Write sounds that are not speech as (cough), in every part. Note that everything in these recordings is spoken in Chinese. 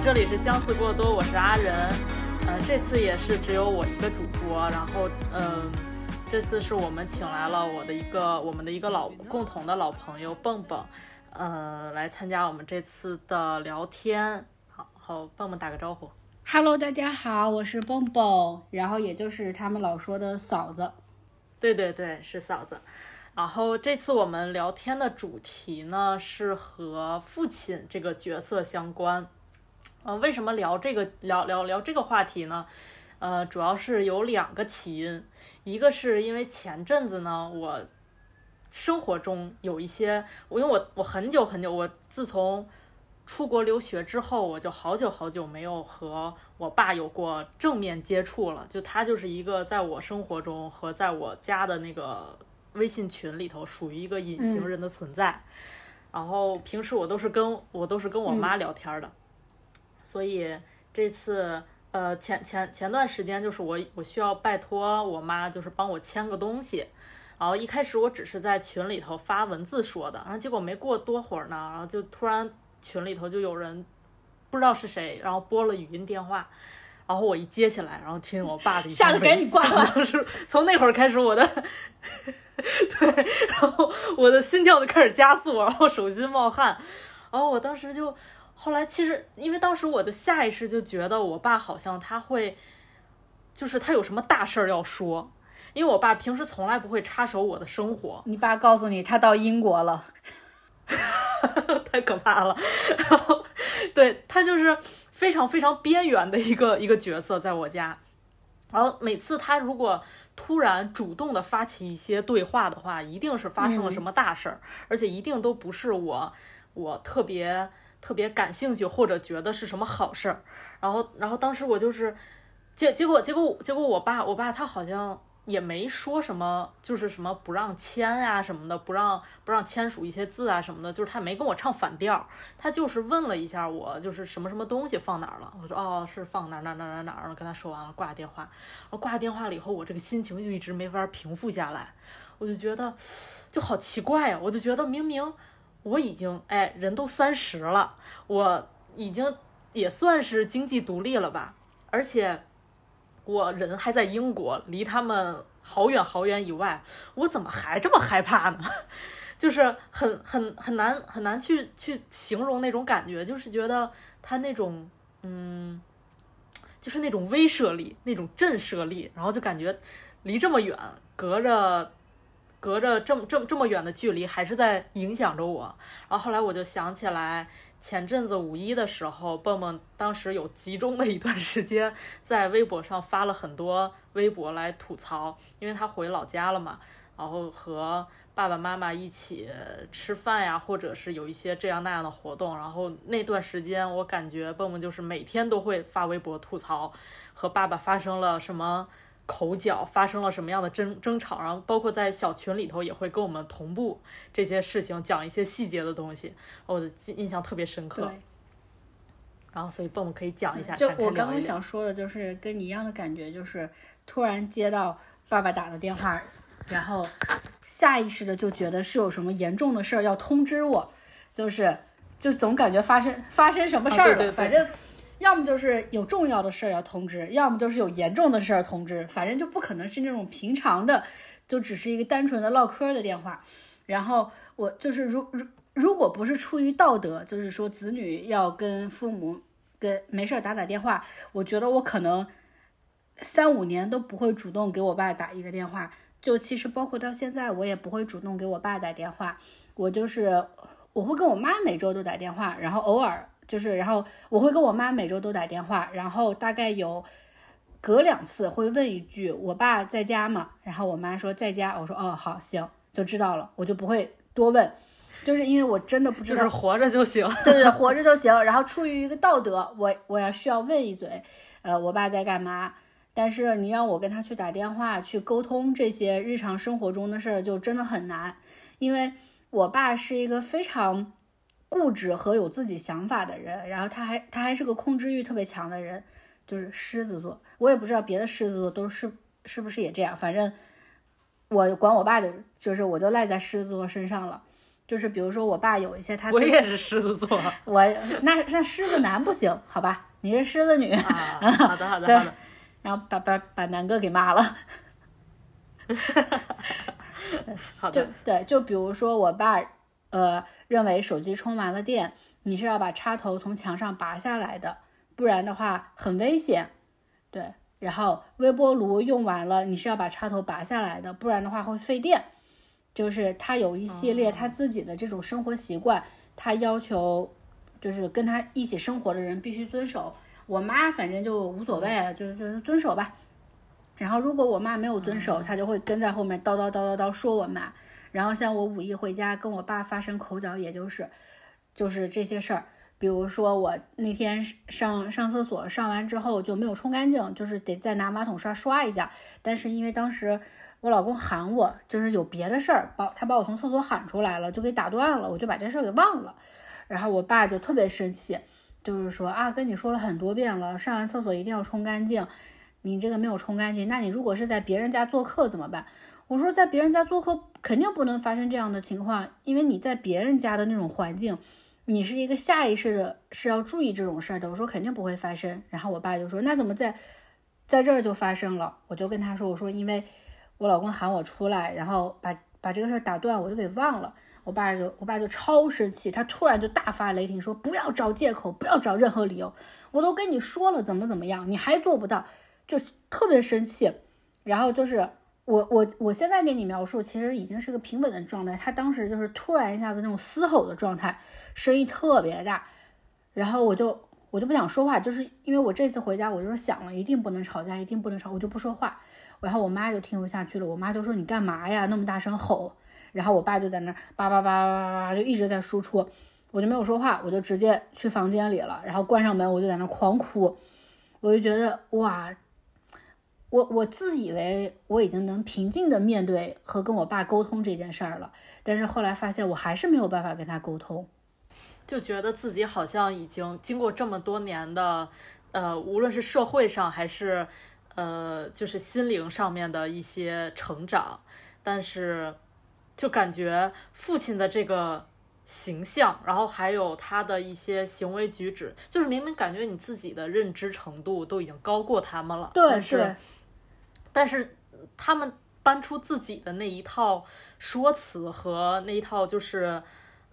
这里是相似过多，我是阿仁。呃，这次也是只有我一个主播，然后嗯，这次是我们请来了我的一个我们的一个老共同的老朋友蹦蹦，呃，来参加我们这次的聊天。好，好，蹦蹦打个招呼。Hello，大家好，我是蹦蹦，然后也就是他们老说的嫂子。对对对，是嫂子。然后这次我们聊天的主题呢是和父亲这个角色相关。呃，为什么聊这个聊聊聊这个话题呢？呃，主要是有两个起因，一个是因为前阵子呢，我生活中有一些，我因为我我很久很久，我自从出国留学之后，我就好久好久没有和我爸有过正面接触了。就他就是一个在我生活中和在我家的那个微信群里头属于一个隐形人的存在。然后平时我都是跟我都是跟我妈聊天的，所以这次呃前前前段时间就是我我需要拜托我妈就是帮我签个东西。然后一开始我只是在群里头发文字说的，然后结果没过多会儿呢，然后就突然群里头就有人不知道是谁，然后拨了语音电话，然后我一接起来，然后听我爸的一 (laughs) 吓得赶紧挂 (laughs) 了。是从那会儿开始，我的 (laughs) 对，然后我的心跳就开始加速，然后手心冒汗，然后我当时就后来其实因为当时我就下意识就觉得我爸好像他会，就是他有什么大事儿要说。因为我爸平时从来不会插手我的生活，你爸告诉你他到英国了，(laughs) 太可怕了。(laughs) 然后，对他就是非常非常边缘的一个一个角色，在我家。然后每次他如果突然主动的发起一些对话的话，一定是发生了什么大事儿，而且一定都不是我我特别特别感兴趣或者觉得是什么好事儿。然后，然后当时我就是结结果结果结果我爸我爸他好像。也没说什么，就是什么不让签呀、什么的，不让不让签署一些字啊什么的，就是他没跟我唱反调，他就是问了一下我，就是什么什么东西放哪儿了，我说哦是放哪哪儿哪儿哪儿哪儿，跟他说完了挂电话，然后挂电话了以后，我这个心情就一直没法平复下来，我就觉得就好奇怪啊，我就觉得明明我已经哎人都三十了，我已经也算是经济独立了吧，而且。我人还在英国，离他们好远好远以外，我怎么还这么害怕呢？(laughs) 就是很很很难很难去去形容那种感觉，就是觉得他那种嗯，就是那种威慑力，那种震慑力，然后就感觉离这么远，隔着隔着这么这么这么远的距离，还是在影响着我。然后后来我就想起来。前阵子五一的时候，蹦蹦当时有集中的一段时间在微博上发了很多微博来吐槽，因为他回老家了嘛，然后和爸爸妈妈一起吃饭呀，或者是有一些这样那样的活动，然后那段时间我感觉蹦蹦就是每天都会发微博吐槽和爸爸发生了什么。口角发生了什么样的争争吵，然后包括在小群里头也会跟我们同步这些事情，讲一些细节的东西，我的印象特别深刻。然后，所以蹦蹦可以讲一下。就我刚刚想说的，就是跟你一样的感觉，就是突然接到爸爸打的电话，然后下意识的就觉得是有什么严重的事儿要通知我，就是就总感觉发生发生什么事儿了，啊、对对对反正。要么就是有重要的事儿要通知，要么就是有严重的事儿通知，反正就不可能是那种平常的，就只是一个单纯的唠嗑的电话。然后我就是如如如果不是出于道德，就是说子女要跟父母跟没事儿打打电话，我觉得我可能三五年都不会主动给我爸打一个电话。就其实包括到现在，我也不会主动给我爸打电话，我就是我会跟我妈每周都打电话，然后偶尔。就是，然后我会跟我妈每周都打电话，然后大概有隔两次会问一句：“我爸在家吗？”然后我妈说在家，我说哦好行，就知道了，我就不会多问，就是因为我真的不知道，就是活着就行，对对，活着就行。然后出于一个道德，我我要需要问一嘴，呃，我爸在干嘛？但是你让我跟他去打电话去沟通这些日常生活中的事儿，就真的很难，因为我爸是一个非常。固执和有自己想法的人，然后他还他还是个控制欲特别强的人，就是狮子座。我也不知道别的狮子座都是是不是也这样，反正我管我爸就，就是我就赖在狮子座身上了。就是比如说我爸有一些他我也是狮子座 (laughs) 啊，我那那狮子男不行，好吧？你是狮子女，(laughs) 好的好的好的，然后把把把南哥给骂了。(laughs) 就好的，对，就比如说我爸，呃，认为手机充完了电，你是要把插头从墙上拔下来的，不然的话很危险。对，然后微波炉用完了，你是要把插头拔下来的，不然的话会费电。就是他有一系列他自己的这种生活习惯，他要求就是跟他一起生活的人必须遵守。我妈反正就无所谓了，就是就是遵守吧。然后如果我妈没有遵守，她就会跟在后面叨叨叨叨叨说我妈。然后像我五一回家跟我爸发生口角，也就是就是这些事儿。比如说我那天上上厕所上完之后就没有冲干净，就是得再拿马桶刷刷一下。但是因为当时我老公喊我，就是有别的事儿，把他把我从厕所喊出来了，就给打断了，我就把这事儿给忘了。然后我爸就特别生气，就是说啊，跟你说了很多遍了，上完厕所一定要冲干净，你这个没有冲干净，那你如果是在别人家做客怎么办？我说在别人家做客肯定不能发生这样的情况，因为你在别人家的那种环境，你是一个下意识的是要注意这种事儿的。我说肯定不会发生。然后我爸就说那怎么在在这儿就发生了？我就跟他说我说因为我老公喊我出来，然后把把这个事儿打断，我就给忘了。我爸就我爸就超生气，他突然就大发雷霆说不要找借口，不要找任何理由，我都跟你说了怎么怎么样，你还做不到，就特别生气。然后就是我我我现在给你描述，其实已经是个平稳的状态。他当时就是突然一下子那种嘶吼的状态，声音特别大，然后我就我就不想说话，就是因为我这次回家，我就是想了一定不能吵架，一定不能吵，我就不说话。然后我妈就听不下去了，我妈就说你干嘛呀，那么大声吼。然后我爸就在那儿叭叭叭叭叭叭就一直在输出，我就没有说话，我就直接去房间里了，然后关上门，我就在那狂哭，我就觉得哇。我我自以为我已经能平静的面对和跟我爸沟通这件事儿了，但是后来发现我还是没有办法跟他沟通。就觉得自己好像已经经过这么多年的，呃，无论是社会上还是呃，就是心灵上面的一些成长，但是就感觉父亲的这个形象，然后还有他的一些行为举止，就是明明感觉你自己的认知程度都已经高过他们了，对但是但是他们搬出自己的那一套说辞和那一套就是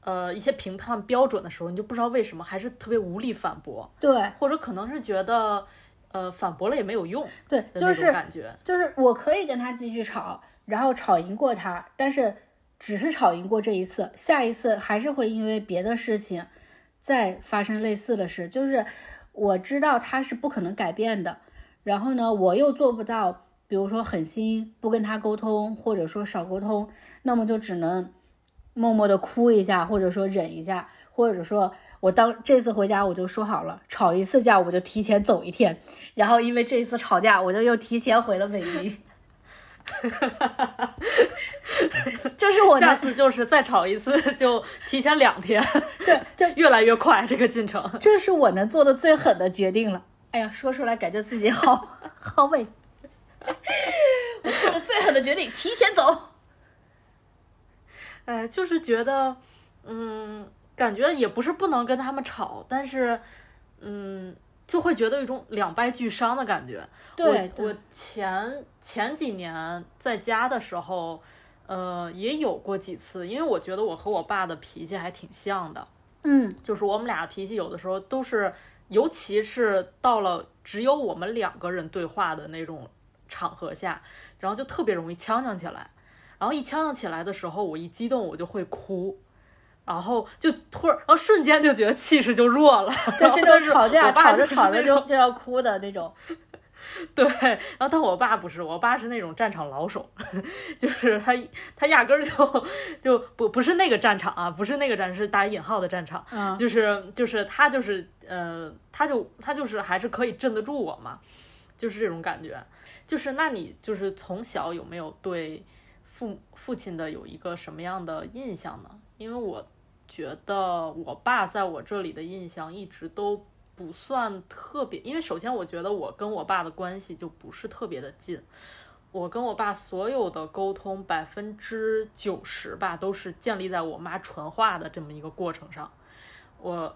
呃一些评判标准的时候，你就不知道为什么还是特别无力反驳，对或者可能是觉得呃反驳了也没有用对，就是感觉。就是我可以跟他继续吵，然后吵赢过他，但是只是吵赢过这一次，下一次还是会因为别的事情再发生类似的事。就是我知道他是不可能改变的，然后呢，我又做不到，比如说狠心不跟他沟通，或者说少沟通，那么就只能默默的哭一下，或者说忍一下，或者说。我当这次回家我就说好了，吵一次架我就提前走一天，然后因为这一次吵架，我就又提前回了北京。(laughs) 这是我，下次就是再吵一次，就提前两天，对，这 (laughs) 越来越快这个进程。这是我能做的最狠的决定了。哎呀，说出来感觉自己好 (laughs) 好美。我做了最狠的决定，提前走。哎，就是觉得，嗯，感觉也不是不能跟他们吵，但是，嗯，就会觉得有一种两败俱伤的感觉。对我我前前几年在家的时候，呃，也有过几次，因为我觉得我和我爸的脾气还挺像的，嗯，就是我们俩脾气有的时候都是，尤其是到了只有我们两个人对话的那种场合下，然后就特别容易呛呛起来。然后一呛呛起来的时候，我一激动我就会哭，然后就突然，然后瞬间就觉得气势就弱了。这是吵架我爸吵着就吵着就就要哭的那种。(laughs) 对，然后但我爸不是，我爸是那种战场老手，(laughs) 就是他他压根儿就就不不是那个战场啊，不是那个战，是打引号的战场，嗯就是就是他就是呃，他就他就是还是可以镇得住我嘛，就是这种感觉。就是那你就是从小有没有对父父亲的有一个什么样的印象呢？因为我觉得我爸在我这里的印象一直都不算特别，因为首先我觉得我跟我爸的关系就不是特别的近。我跟我爸所有的沟通，百分之九十吧，都是建立在我妈传话的这么一个过程上。我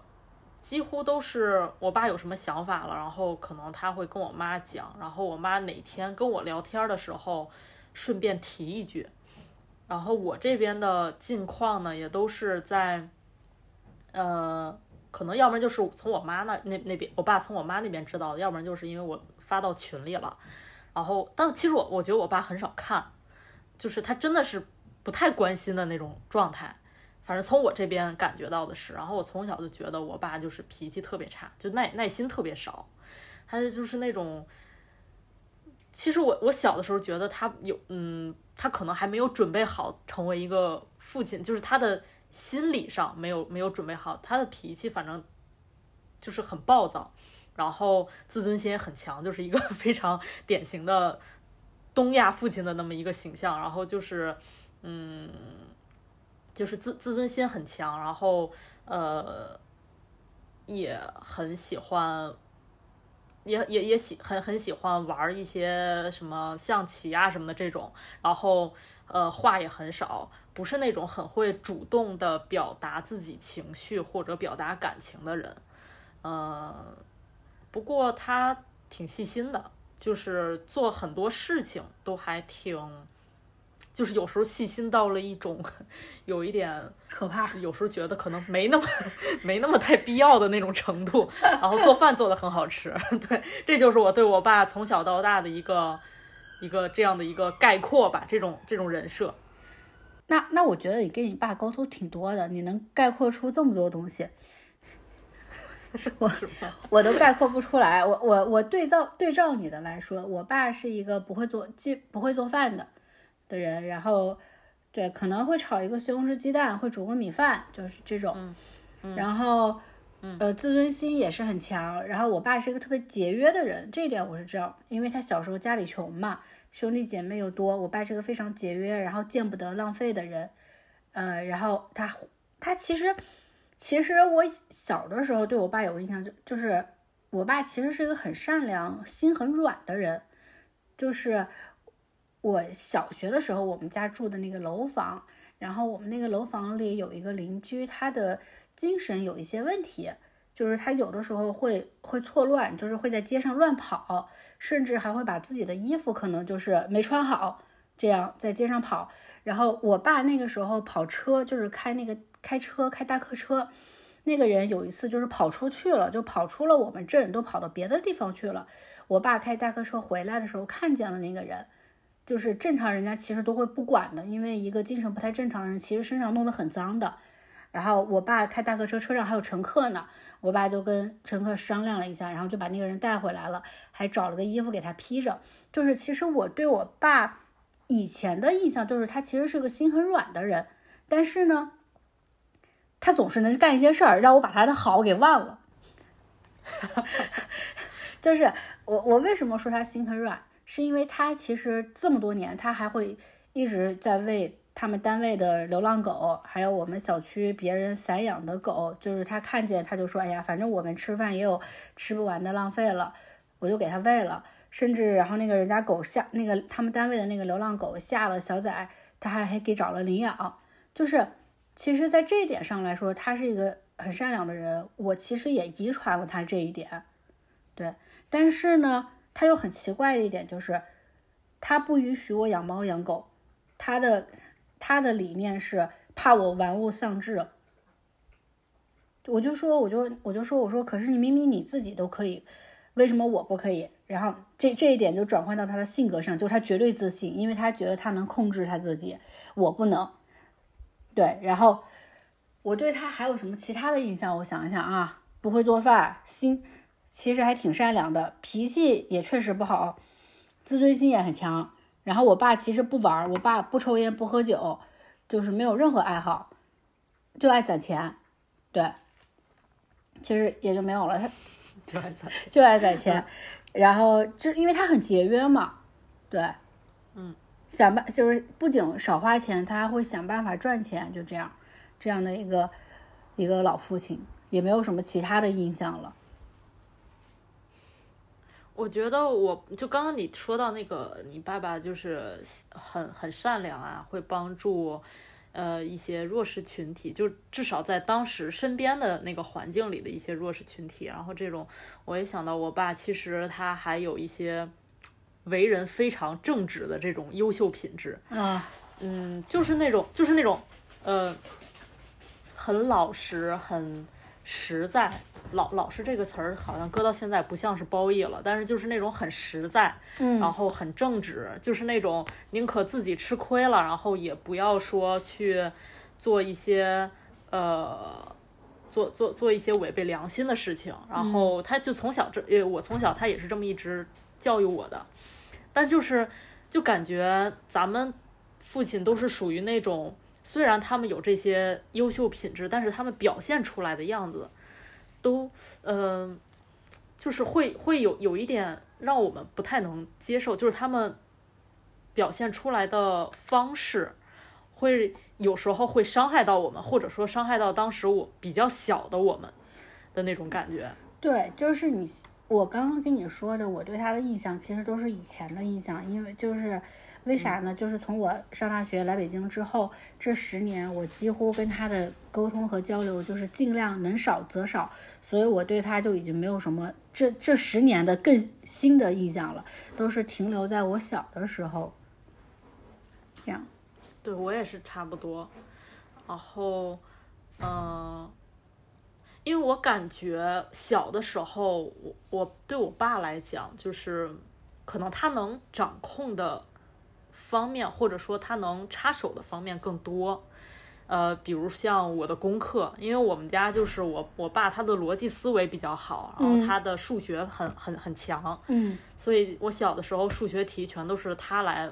几乎都是我爸有什么想法了，然后可能他会跟我妈讲，然后我妈哪天跟我聊天的时候，顺便提一句。然后我这边的近况呢，也都是在，呃，可能要不然就是从我妈那那那边，我爸从我妈那边知道的，要不然就是因为我发到群里了。然后，但其实我我觉得我爸很少看，就是他真的是不太关心的那种状态。反正从我这边感觉到的是，然后我从小就觉得我爸就是脾气特别差，就耐耐心特别少，他就是那种。其实我我小的时候觉得他有，嗯，他可能还没有准备好成为一个父亲，就是他的心理上没有没有准备好，他的脾气反正就是很暴躁，然后自尊心也很强，就是一个 (laughs) 非常典型的东亚父亲的那么一个形象，然后就是嗯，就是自自尊心很强，然后呃也很喜欢。也也也喜很很喜欢玩一些什么象棋啊什么的这种，然后呃话也很少，不是那种很会主动的表达自己情绪或者表达感情的人，嗯，不过他挺细心的，就是做很多事情都还挺。就是有时候细心到了一种有一点可怕，有时候觉得可能没那么没那么太必要的那种程度。然后做饭做的很好吃，(laughs) 对，这就是我对我爸从小到大的一个一个这样的一个概括吧，这种这种人设。那那我觉得你跟你爸沟通挺多的，你能概括出这么多东西，我我都概括不出来。我我我对照对照你的来说，我爸是一个不会做既不会做饭的。的人，然后，对，可能会炒一个西红柿鸡蛋，会煮个米饭，就是这种。然后，呃，自尊心也是很强。然后，我爸是一个特别节约的人，这一点我是知道，因为他小时候家里穷嘛，兄弟姐妹又多，我爸是个非常节约，然后见不得浪费的人。呃，然后他他其实，其实我小的时候对我爸有个印象，就就是我爸其实是一个很善良、心很软的人，就是。我小学的时候，我们家住的那个楼房，然后我们那个楼房里有一个邻居，他的精神有一些问题，就是他有的时候会会错乱，就是会在街上乱跑，甚至还会把自己的衣服可能就是没穿好，这样在街上跑。然后我爸那个时候跑车，就是开那个开车开大客车，那个人有一次就是跑出去了，就跑出了我们镇，都跑到别的地方去了。我爸开大客车回来的时候，看见了那个人。就是正常人家其实都会不管的，因为一个精神不太正常的人，其实身上弄得很脏的。然后我爸开大客车，车上还有乘客呢，我爸就跟乘客商量了一下，然后就把那个人带回来了，还找了个衣服给他披着。就是其实我对我爸以前的印象就是他其实是个心很软的人，但是呢，他总是能干一些事儿让我把他的好给忘了。(laughs) 就是我我为什么说他心很软？是因为他其实这么多年，他还会一直在为他们单位的流浪狗，还有我们小区别人散养的狗，就是他看见他就说：“哎呀，反正我们吃饭也有吃不完的浪费了，我就给他喂了。”甚至然后那个人家狗下那个他们单位的那个流浪狗下了小崽，他还还给找了领养。就是其实，在这一点上来说，他是一个很善良的人。我其实也遗传了他这一点，对。但是呢。他又很奇怪的一点就是，他不允许我养猫养狗，他的他的理念是怕我玩物丧志。我就说，我就我就说，我说，可是你明明你自己都可以，为什么我不可以？然后这这一点就转换到他的性格上，就是他绝对自信，因为他觉得他能控制他自己，我不能。对，然后我对他还有什么其他的印象？我想一想啊，不会做饭，心。其实还挺善良的，脾气也确实不好，自尊心也很强。然后我爸其实不玩，我爸不抽烟不喝酒，就是没有任何爱好，就爱攒钱。对，其实也就没有了。他 (laughs) 就爱攒钱，就爱攒钱。(laughs) 然后就因为他很节约嘛，对，嗯，想办就是不仅少花钱，他还会想办法赚钱，就这样，这样的一个一个老父亲，也没有什么其他的印象了。我觉得我就刚刚你说到那个，你爸爸就是很很善良啊，会帮助呃一些弱势群体，就至少在当时身边的那个环境里的一些弱势群体。然后这种我也想到我爸，其实他还有一些为人非常正直的这种优秀品质。啊，嗯，就是那种就是那种呃很老实、很实在。老老师这个词儿好像搁到现在不像是褒义了，但是就是那种很实在，嗯然后很正直，就是那种宁可自己吃亏了，然后也不要说去做一些呃做做做一些违背良心的事情。然后他就从小这，呃，我从小他也是这么一直教育我的，但就是就感觉咱们父亲都是属于那种，虽然他们有这些优秀品质，但是他们表现出来的样子。都，呃，就是会会有有一点让我们不太能接受，就是他们表现出来的方式，会有时候会伤害到我们，或者说伤害到当时我比较小的我们的那种感觉。对，就是你，我刚刚跟你说的，我对他的印象其实都是以前的印象，因为就是为啥呢？就是从我上大学来北京之后，这十年我几乎跟他的沟通和交流就是尽量能少则少，所以我对他就已经没有什么这这十年的更新的印象了，都是停留在我小的时候。这样，对我也是差不多。然后，嗯、因为我感觉小的时候，我我对我爸来讲，就是可能他能掌控的方面，或者说他能插手的方面更多。呃，比如像我的功课，因为我们家就是我我爸他的逻辑思维比较好，然后他的数学很很很强，嗯所以我小的时候数学题全都是他来，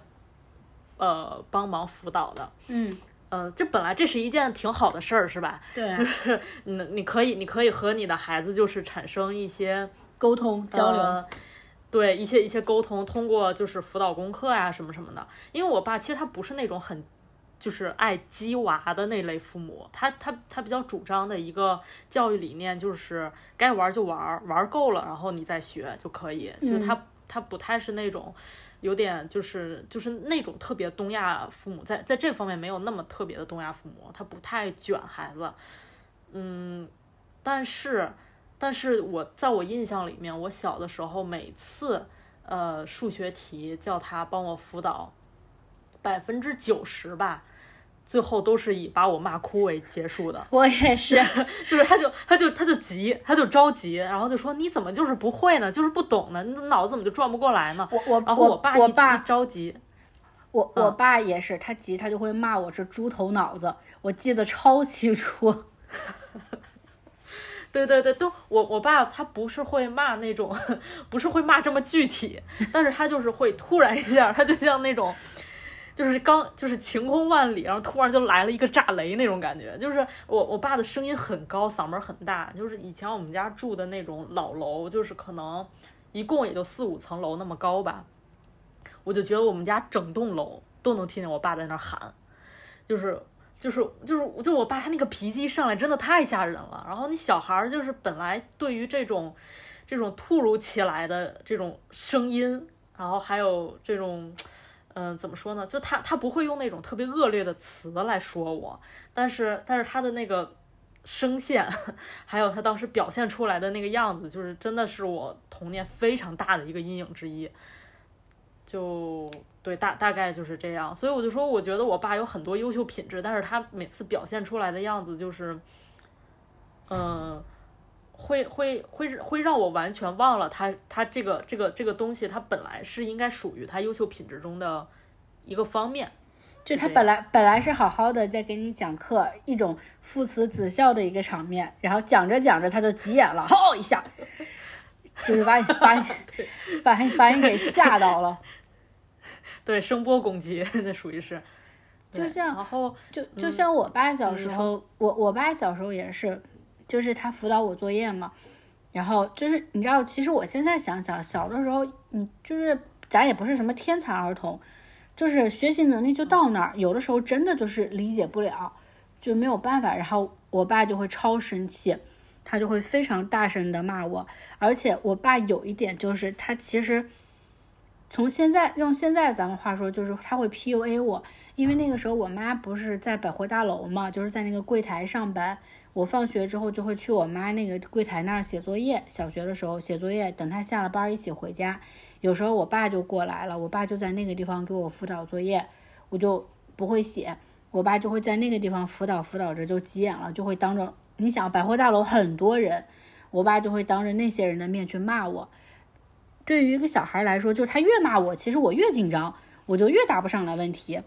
呃，帮忙辅导的。嗯，呃，这本来这是一件挺好的事儿，是吧？对啊，就是 (laughs) 你你可以你可以和你的孩子就是产生一些沟通交流，呃对一些一些沟通，通过就是辅导功课呀、什么什么的。因为我爸其实他不是那种很就是爱激娃的那类父母，他他他比较主张的一个教育理念就是该玩就玩，玩够了然后你再学就可以，就是他他不太是那种。有点就是就是那种特别东亚父母，在在这方面没有那么特别的东亚父母，他不太卷孩子，嗯，但是但是我在我印象里面，我小的时候每次呃数学题叫他帮我辅导，百分之九十吧，最后都是以把我骂哭为结束的。我也是，(laughs) 就是他就他就他就急，他就着急，然后就说你怎么就是不会呢？就是不懂呢？你脑子怎么就转不过来呢？我我然后我爸一我爸一着急，我我爸也是，他急他就会骂我是猪头脑子，我记得超清楚。对对对，都我我爸他不是会骂那种，(laughs) 不是会骂这么具体，但是他就是会突然一下，他就像那种，就是刚就是晴空万里，然后突然就来了一个炸雷那种感觉。就是我我爸的声音很高，嗓门很大，就是以前我们家住的那种老楼，就是可能一共也就四五层楼那么高吧，我就觉得我们家整栋楼都能听见我爸在那喊，就是。就是就是就我爸他那个脾气一上来真的太吓人了，然后你小孩儿就是本来对于这种这种突如其来的这种声音，然后还有这种嗯、怎么说呢？就他他不会用那种特别恶劣的词来说我，但是但是他的那个声线，(laughs) 还有他当时表现出来的那个样子，就是真的是我童年非常大的一个阴影之一。就对，大大概就是这样，所以我就说，我觉得我爸有很多优秀品质，但是他每次表现出来的样子就是，嗯，会会会会让我完全忘了他他这个这个这个东西，他本来是应该属于他优秀品质中的一个方面。就他本来本来是好好的在给你讲课，一种父慈子孝的一个场面，然后讲着讲着他就急眼了，吼一下，就是把你 (laughs) 把你把你把你给吓到了。对，声波攻击 (laughs) 那属于是，就像然后就就像我爸小时候，我我爸小时候也是，就是他辅导我作业嘛，然后就是你知道，其实我现在想想，小的时候你就是咱也不是什么天才儿童，就是学习能力就到那儿，有的时候真的就是理解不了，就没有办法，然后我爸就会超生气，他就会非常大声的骂我。而且我爸有一点就是，他其实从现在用现在咱们话说，就是他会 PUA 我，因为那个时候我妈不是在百货大楼嘛，就是在那个柜台上班。我放学之后就会去我妈那个柜台那儿写作业，小学的时候写作业，等她下了班一起回家。有时候我爸就过来了，我爸就在那个地方给我辅导作业，我就不会写，我爸就会在那个地方辅导辅导着就急眼了，就会当着你想百货大楼很多人，我爸就会当着那些人的面去骂我。对于一个小孩来说，就是他越骂我，其实我越紧张，我就越答不上来问题，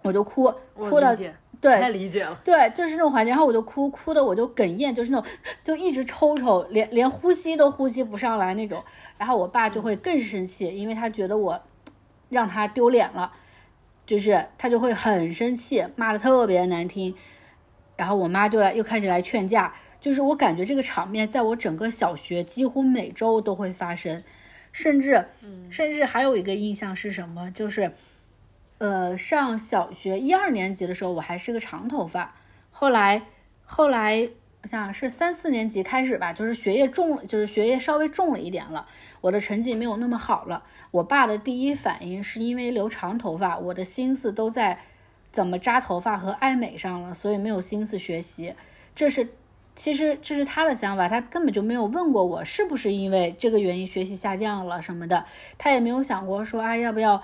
我就哭，哭的对，太理解了。对，就是那种环境，然后我就哭，哭的我就哽咽，就是那种就一直抽抽，连连呼吸都呼吸不上来那种。然后我爸就会更生气，因为他觉得我让他丢脸了，就是他就会很生气，骂的特别难听。然后我妈就来又开始来劝架，就是我感觉这个场面在我整个小学几乎每周都会发生，甚至甚至还有一个印象是什么，就是。呃，上小学一二年级的时候，我还是个长头发。后来，后来我想是三四年级开始吧，就是学业重了，就是学业稍微重了一点了，我的成绩没有那么好了。我爸的第一反应是因为留长头发，我的心思都在怎么扎头发和爱美上了，所以没有心思学习。这是其实这是他的想法，他根本就没有问过我是不是因为这个原因学习下降了什么的，他也没有想过说啊要不要。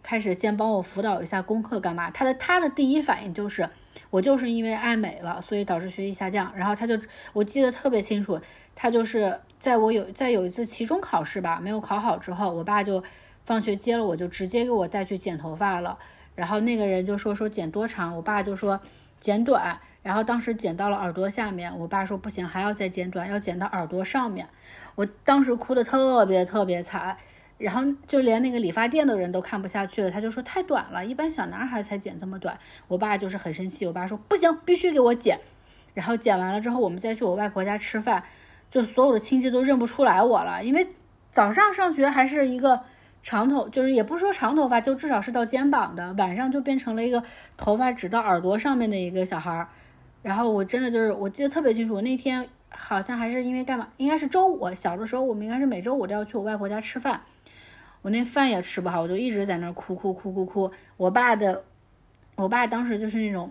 开始先帮我辅导一下功课干嘛？他的他的第一反应就是，我就是因为爱美了，所以导致学习下降。然后他就我记得特别清楚，他就是在我有在有一次期中考试吧，没有考好之后，我爸就放学接了我，就直接给我带去剪头发了。然后那个人就说说剪多长，我爸就说剪短。然后当时剪到了耳朵下面，我爸说不行，还要再剪短，要剪到耳朵上面。我当时哭的特别特别惨。然后就连那个理发店的人都看不下去了，他就说太短了，一般小男孩才剪这么短。我爸就是很生气，我爸说不行，必须给我剪。然后剪完了之后，我们再去我外婆家吃饭，就所有的亲戚都认不出来我了，因为早上上学还是一个长头，就是也不说长头发，就至少是到肩膀的，晚上就变成了一个头发只到耳朵上面的一个小孩儿。然后我真的就是我记得特别清楚，那天好像还是因为干嘛，应该是周五，小的时候我们应该是每周五都要去我外婆家吃饭。我那饭也吃不好，我就一直在那哭哭哭哭哭。我爸的，我爸当时就是那种，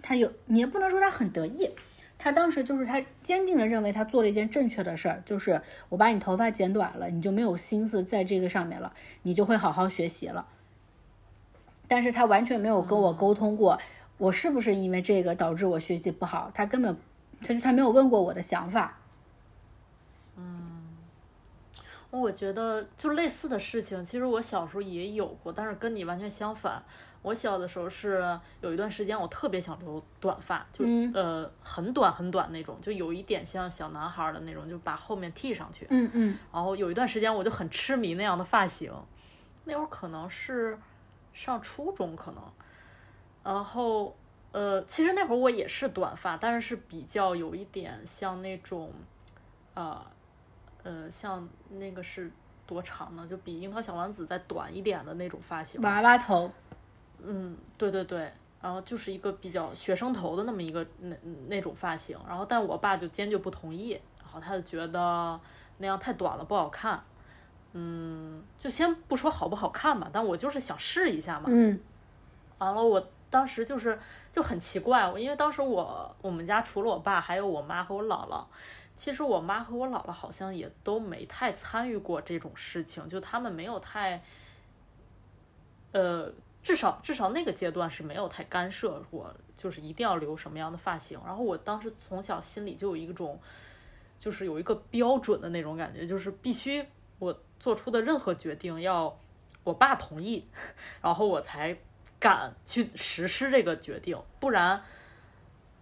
他有你也不能说他很得意，他当时就是他坚定的认为他做了一件正确的事儿，就是我把你头发剪短了，你就没有心思在这个上面了，你就会好好学习了。但是他完全没有跟我沟通过，我是不是因为这个导致我学习不好，他根本，他就他没有问过我的想法。嗯我觉得就类似的事情，其实我小时候也有过，但是跟你完全相反。我小的时候是有一段时间，我特别想留短发，就呃很短很短那种，就有一点像小男孩的那种，就把后面剃上去。嗯嗯。然后有一段时间，我就很痴迷那样的发型。那会儿可能是上初中，可能。然后呃，其实那会儿我也是短发，但是是比较有一点像那种，呃。呃，像那个是多长呢？就比樱桃小丸子再短一点的那种发型，娃娃头。嗯，对对对，然后就是一个比较学生头的那么一个那那种发型，然后但我爸就坚决不同意，然后他就觉得那样太短了不好看。嗯，就先不说好不好看吧，但我就是想试一下嘛。嗯。完了，我当时就是就很奇怪，因为当时我我们家除了我爸，还有我妈和我姥姥。其实我妈和我姥姥好像也都没太参与过这种事情，就他们没有太，呃，至少至少那个阶段是没有太干涉我，就是一定要留什么样的发型。然后我当时从小心里就有一种，就是有一个标准的那种感觉，就是必须我做出的任何决定要我爸同意，(laughs) 然后我才敢去实施这个决定，不然。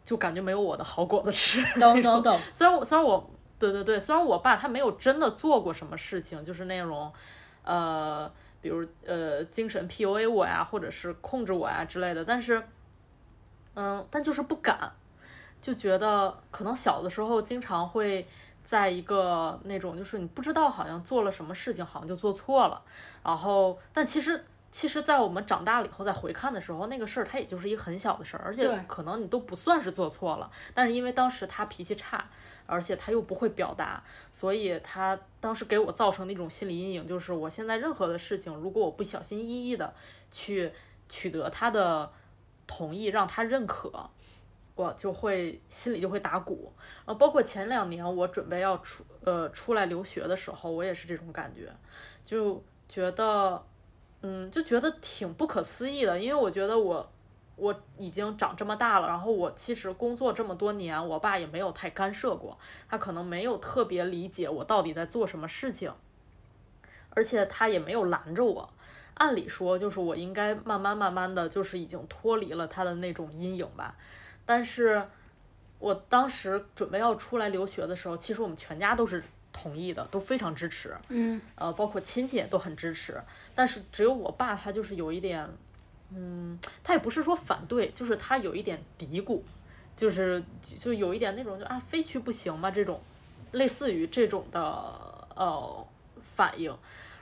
就感觉没有我的好果子吃。(laughs) 懂懂 (laughs) 懂。虽然我虽然我对对对，虽然我爸他没有真的做过什么事情，就是那种，呃，比如呃精神 PUA 我呀，或者是控制我呀之类的，但是，嗯，但就是不敢，就觉得可能小的时候经常会在一个那种，就是你不知道好像做了什么事情，好像就做错了，然后但其实其实，在我们长大了以后再回看的时候，那个事儿它也就是一个很小的事儿，而且可能你都不算是做错了，但是因为当时他脾气差，而且他又不会表达，所以他当时给我造成的一种心理阴影，就是我现在任何的事情，如果我不小心翼翼的去取得他的同意，让他认可。我就会心里就会打鼓，呃，包括前两年我准备要出呃出来留学的时候，我也是这种感觉，就觉得，嗯，就觉得挺不可思议的，因为我觉得我我已经长这么大了，然后我其实工作这么多年，我爸也没有太干涉过，他可能没有特别理解我到底在做什么事情，而且他也没有拦着我。按理说，就是我应该慢慢慢慢的就是已经脱离了他的那种阴影吧。但是我当时准备要出来留学的时候，其实我们全家都是同意的，都非常支持，嗯，呃，包括亲戚也都很支持。但是只有我爸，他就是有一点，嗯，他也不是说反对，就是他有一点嘀咕，就是就有一点那种就啊，非去不行嘛？这种类似于这种的呃反应。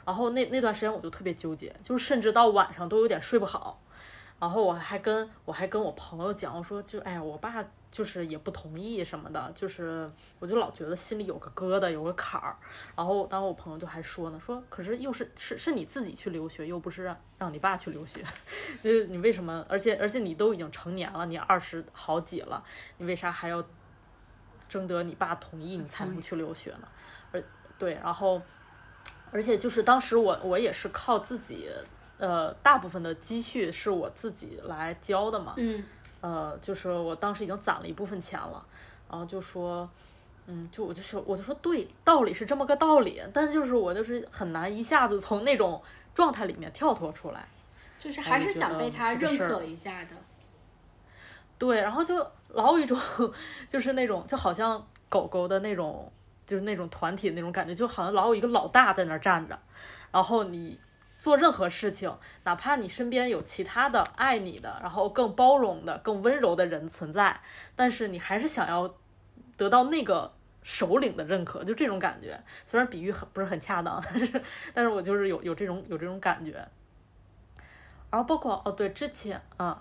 然后那那段时间我就特别纠结，就是甚至到晚上都有点睡不好。然后我还跟我还跟我朋友讲，我说就哎呀，我爸就是也不同意什么的，就是我就老觉得心里有个疙瘩，有个坎儿。然后当时我朋友就还说呢，说可是又是是是你自己去留学，又不是让让你爸去留学，(laughs) 就是你为什么？而且而且你都已经成年了，你二十好几了，你为啥还要征得你爸同意你才能去留学呢？而对，然后而且就是当时我我也是靠自己。呃，大部分的积蓄是我自己来交的嘛，嗯，呃，就是我当时已经攒了一部分钱了，然后就说，嗯，就我就说，我就说对，道理是这么个道理，但就是我就是很难一下子从那种状态里面跳脱出来，就是还是想被他认可一下的。对，然后就老有一种就是那种就好像狗狗的那种就是那种团体的那种感觉，就好像老有一个老大在那儿站着，然后你。做任何事情，哪怕你身边有其他的爱你的，然后更包容的、更温柔的人存在，但是你还是想要得到那个首领的认可，就这种感觉。虽然比喻很不是很恰当，(laughs) 但是但是我就是有有这种有这种感觉。然后包括哦对，之前嗯，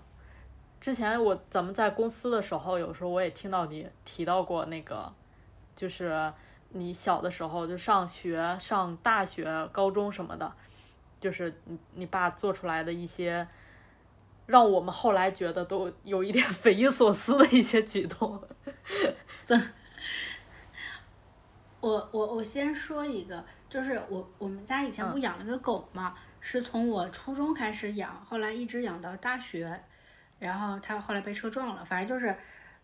之前我咱们在公司的时候，有时候我也听到你提到过那个，就是你小的时候就上学、上大学、高中什么的。就是你你爸做出来的一些，让我们后来觉得都有一点 (laughs) 匪夷所思的一些举动。(laughs) 我我我先说一个，就是我我们家以前不养了个狗嘛，是从我初中开始养，后来一直养到大学，然后它后来被车撞了，反正就是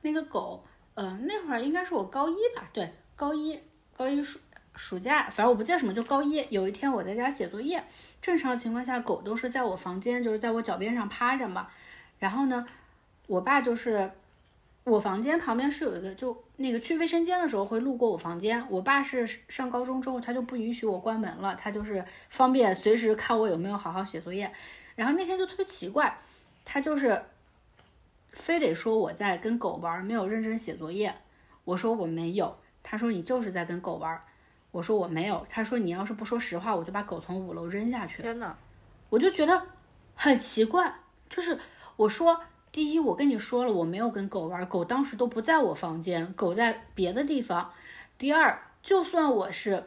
那个狗，嗯、那会儿应该是我高一吧，对，高一高一暑暑假，反正我不记得什么，就高一有一天我在家写作业。正常情况下，狗都是在我房间，就是在我脚边上趴着嘛。然后呢，我爸就是我房间旁边是有一个，就那个去卫生间的时候会路过我房间。我爸是上高中之后，他就不允许我关门了，他就是方便随时看我有没有好好写作业。然后那天就特别奇怪，他就是非得说我在跟狗玩，没有认真写作业。我说我没有，他说你就是在跟狗玩。我说我没有，他说你要是不说实话，我就把狗从五楼扔下去。天呐！我就觉得很奇怪，就是我说第一，我跟你说了我没有跟狗玩，狗当时都不在我房间，狗在别的地方。第二，就算我是，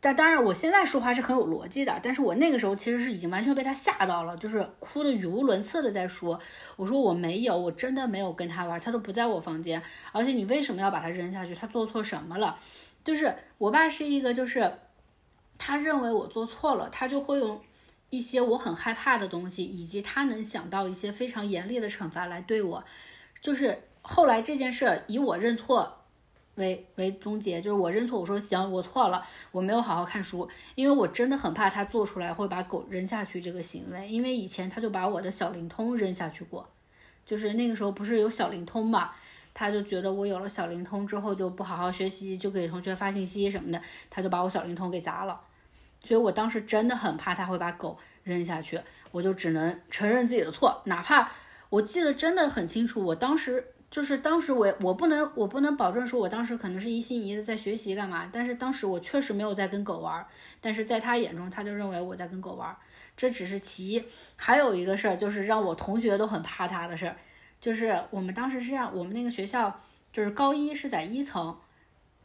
但当然我现在说话是很有逻辑的，但是我那个时候其实是已经完全被他吓到了，就是哭的语无伦次的在说，我说我没有，我真的没有跟他玩，他都不在我房间，而且你为什么要把它扔下去？他做错什么了？就是我爸是一个，就是他认为我做错了，他就会用一些我很害怕的东西，以及他能想到一些非常严厉的惩罚来对我。就是后来这件事以我认错为为终结，就是我认错，我说行，我错了，我没有好好看书，因为我真的很怕他做出来会把狗扔下去这个行为，因为以前他就把我的小灵通扔下去过，就是那个时候不是有小灵通嘛。他就觉得我有了小灵通之后就不好好学习，就给同学发信息什么的，他就把我小灵通给砸了。所以我当时真的很怕他会把狗扔下去，我就只能承认自己的错，哪怕我记得真的很清楚，我当时就是当时我我不能我不能保证说我当时可能是一心一意的在学习干嘛，但是当时我确实没有在跟狗玩，但是在他眼中他就认为我在跟狗玩，这只是其一，还有一个事儿就是让我同学都很怕他的事儿，就是我们当时是这样，我们那个学校就是高一是在一层，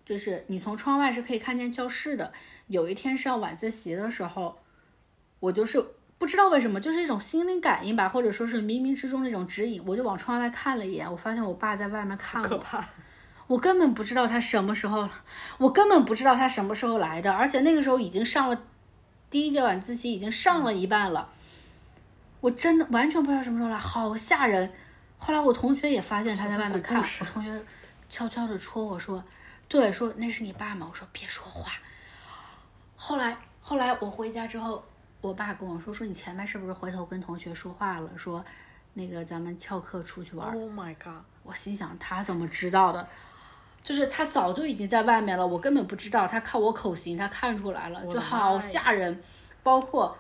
就是你从窗外是可以看见教室的。有一天上晚自习的时候，我就是不知道为什么，就是一种心灵感应吧，或者说是冥冥之中那种指引，我就往窗外看了一眼，我发现我爸在外面看我，可怕。我根本不知道他什么时候，我根本不知道他什么时候来的，而且那个时候已经上了第一节晚自习，已经上了一半了，我真的完全不知道什么时候来，好吓人。后来我同学也发现他在外面看，我同学悄悄的戳我说：“对，说那是你爸吗？”我说：“别说话。”后来，后来我回家之后，我爸跟我说：“说你前面是不是回头跟同学说话了？说那个咱们翘课出去玩。” Oh my god！我心想他怎么知道的？就是他早就已经在外面了，我根本不知道。他看我口型，他看出来了，就好吓人。包括包，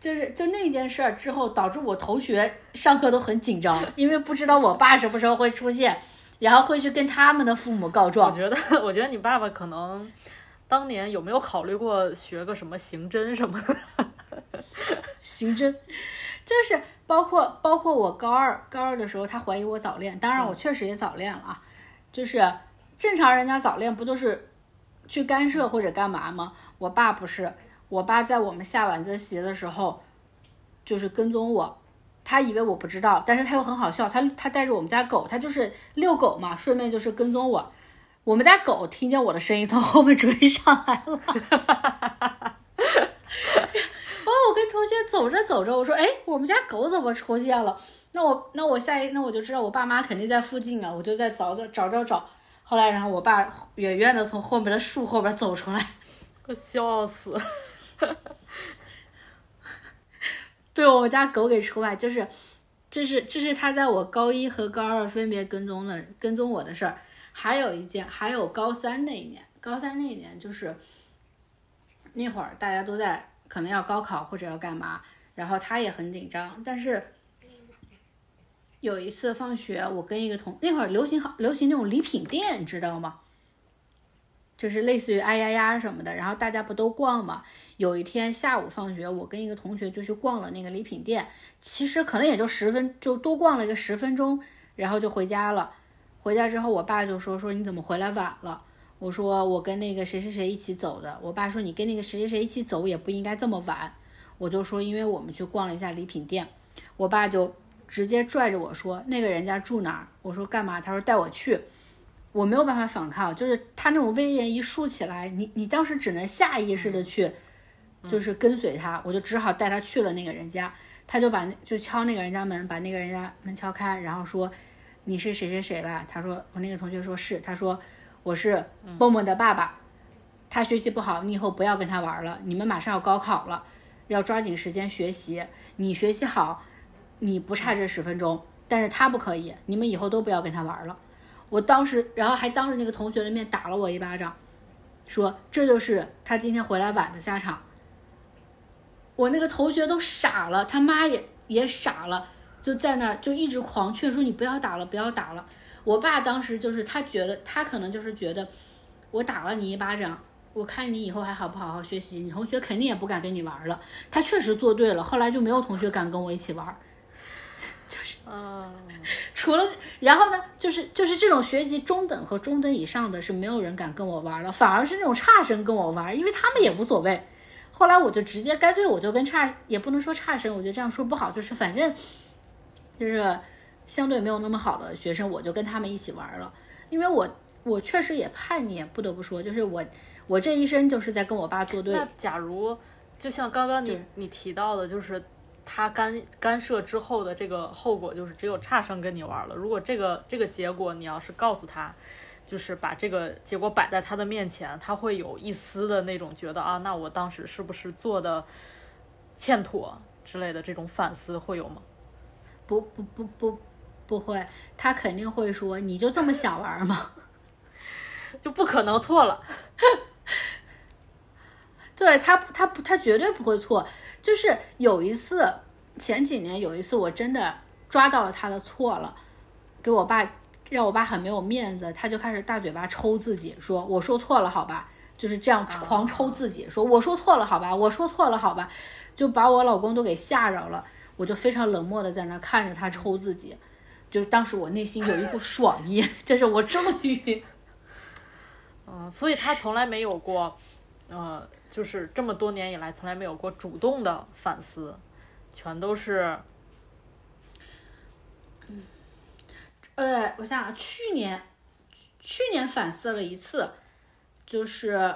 就是就那件事儿之后，导致我同学上课都很紧张，因为不知道我爸什么时候会出现，然后会去跟他们的父母告状。我觉得，(laughs) 我觉得你爸爸可能当年有没有考虑过学个什么刑侦什么的？(laughs) 刑侦，就是包括包括我高二高二的时候，他怀疑我早恋，当然我确实也早恋了啊。就是正常人家早恋不就是去干涉或者干嘛吗？我爸不是，我爸在我们下晚自习的时候，就是跟踪我，他以为我不知道，但是他又很好笑，他他带着我们家狗，他就是遛狗嘛，顺便就是跟踪我，我们家狗听见我的声音从后面 (laughs) 追上来了，哦，我跟同学走着走着，我说，哎，我们家狗怎么出现了？那我那我下一那我就知道我爸妈肯定在附近啊，我就在找找找找找。后来然后我爸远远的从后面的树后边走出来，我笑死。(laughs) 被我们家狗给出卖，就是这是这是他在我高一和高二分别跟踪的跟踪我的事儿。还有一件，还有高三那一年，高三那一年就是那会儿大家都在可能要高考或者要干嘛，然后他也很紧张，但是。有一次放学，我跟一个同那会儿流行好流行那种礼品店，你知道吗？就是类似于哎呀呀什么的，然后大家不都逛嘛。有一天下午放学，我跟一个同学就去逛了那个礼品店，其实可能也就十分，就多逛了一个十分钟，然后就回家了。回家之后，我爸就说说你怎么回来晚了？我说我跟那个谁谁谁一起走的。我爸说你跟那个谁谁谁一起走也不应该这么晚。我就说因为我们去逛了一下礼品店，我爸就。直接拽着我说：“那个人家住哪儿？”我说：“干嘛？”他说：“带我去。”我没有办法反抗，就是他那种威严一竖起来，你你当时只能下意识的去，就是跟随他。我就只好带他去了那个人家。他就把就敲那个人家门，把那个人家门敲开，然后说：“你是谁谁谁吧？”他说：“我那个同学说是。”他说：“我是默默的爸爸，他学习不好，你以后不要跟他玩了。你们马上要高考了，要抓紧时间学习。你学习好。”你不差这十分钟，但是他不可以，你们以后都不要跟他玩了。我当时，然后还当着那个同学的面打了我一巴掌，说这就是他今天回来晚的下场。我那个同学都傻了，他妈也也傻了，就在那儿就一直狂劝说你不要打了，不要打了。我爸当时就是他觉得他可能就是觉得我打了你一巴掌，我看你以后还好不好好学习，你同学肯定也不敢跟你玩了。他确实做对了，后来就没有同学敢跟我一起玩。嗯，(laughs) 除了然后呢，就是就是这种学习中等和中等以上的是没有人敢跟我玩了，反而是那种差生跟我玩，因为他们也无所谓。后来我就直接干脆我就跟差也不能说差生，我觉得这样说不好，就是反正就是相对没有那么好的学生，我就跟他们一起玩了。因为我我确实也叛逆，不得不说，就是我我这一生就是在跟我爸作对。那假如就像刚刚你你提到的，就是。他干干涉之后的这个后果就是只有差生跟你玩了。如果这个这个结果你要是告诉他，就是把这个结果摆在他的面前，他会有一丝的那种觉得啊，那我当时是不是做的欠妥之类的这种反思会有吗？不不不不不会，他肯定会说你就这么想玩吗？(laughs) 就不可能错了。(laughs) 对他他不他绝对不会错。就是有一次，前几年有一次，我真的抓到了他的错了，给我爸让我爸很没有面子，他就开始大嘴巴抽自己，说我说错了，好吧，就是这样狂抽自己，说我说错了好吧，我说错了好吧，就把我老公都给吓着了。我就非常冷漠的在那看着他抽自己，就是当时我内心有一股 (laughs) 爽意，这是我终于，嗯，所以他从来没有过，呃，就是这么多年以来从来没有过主动的反思，全都是。呃，我想想，去年，去年反思了一次，就是，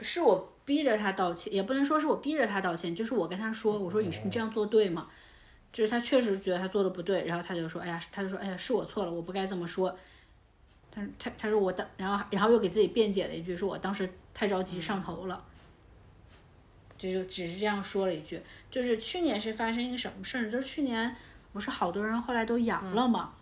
是我逼着他道歉，也不能说是我逼着他道歉，就是我跟他说，我说你你这样做对吗？就是他确实觉得他做的不对，然后他就说，哎呀，他就说，哎呀，是我错了，我不该这么说。他他他说我当，然后然后又给自己辩解了一句，说我当时太着急上头了，就就只是这样说了一句。就是去年是发生一个什么事儿？就是去年不是好多人后来都阳了嘛。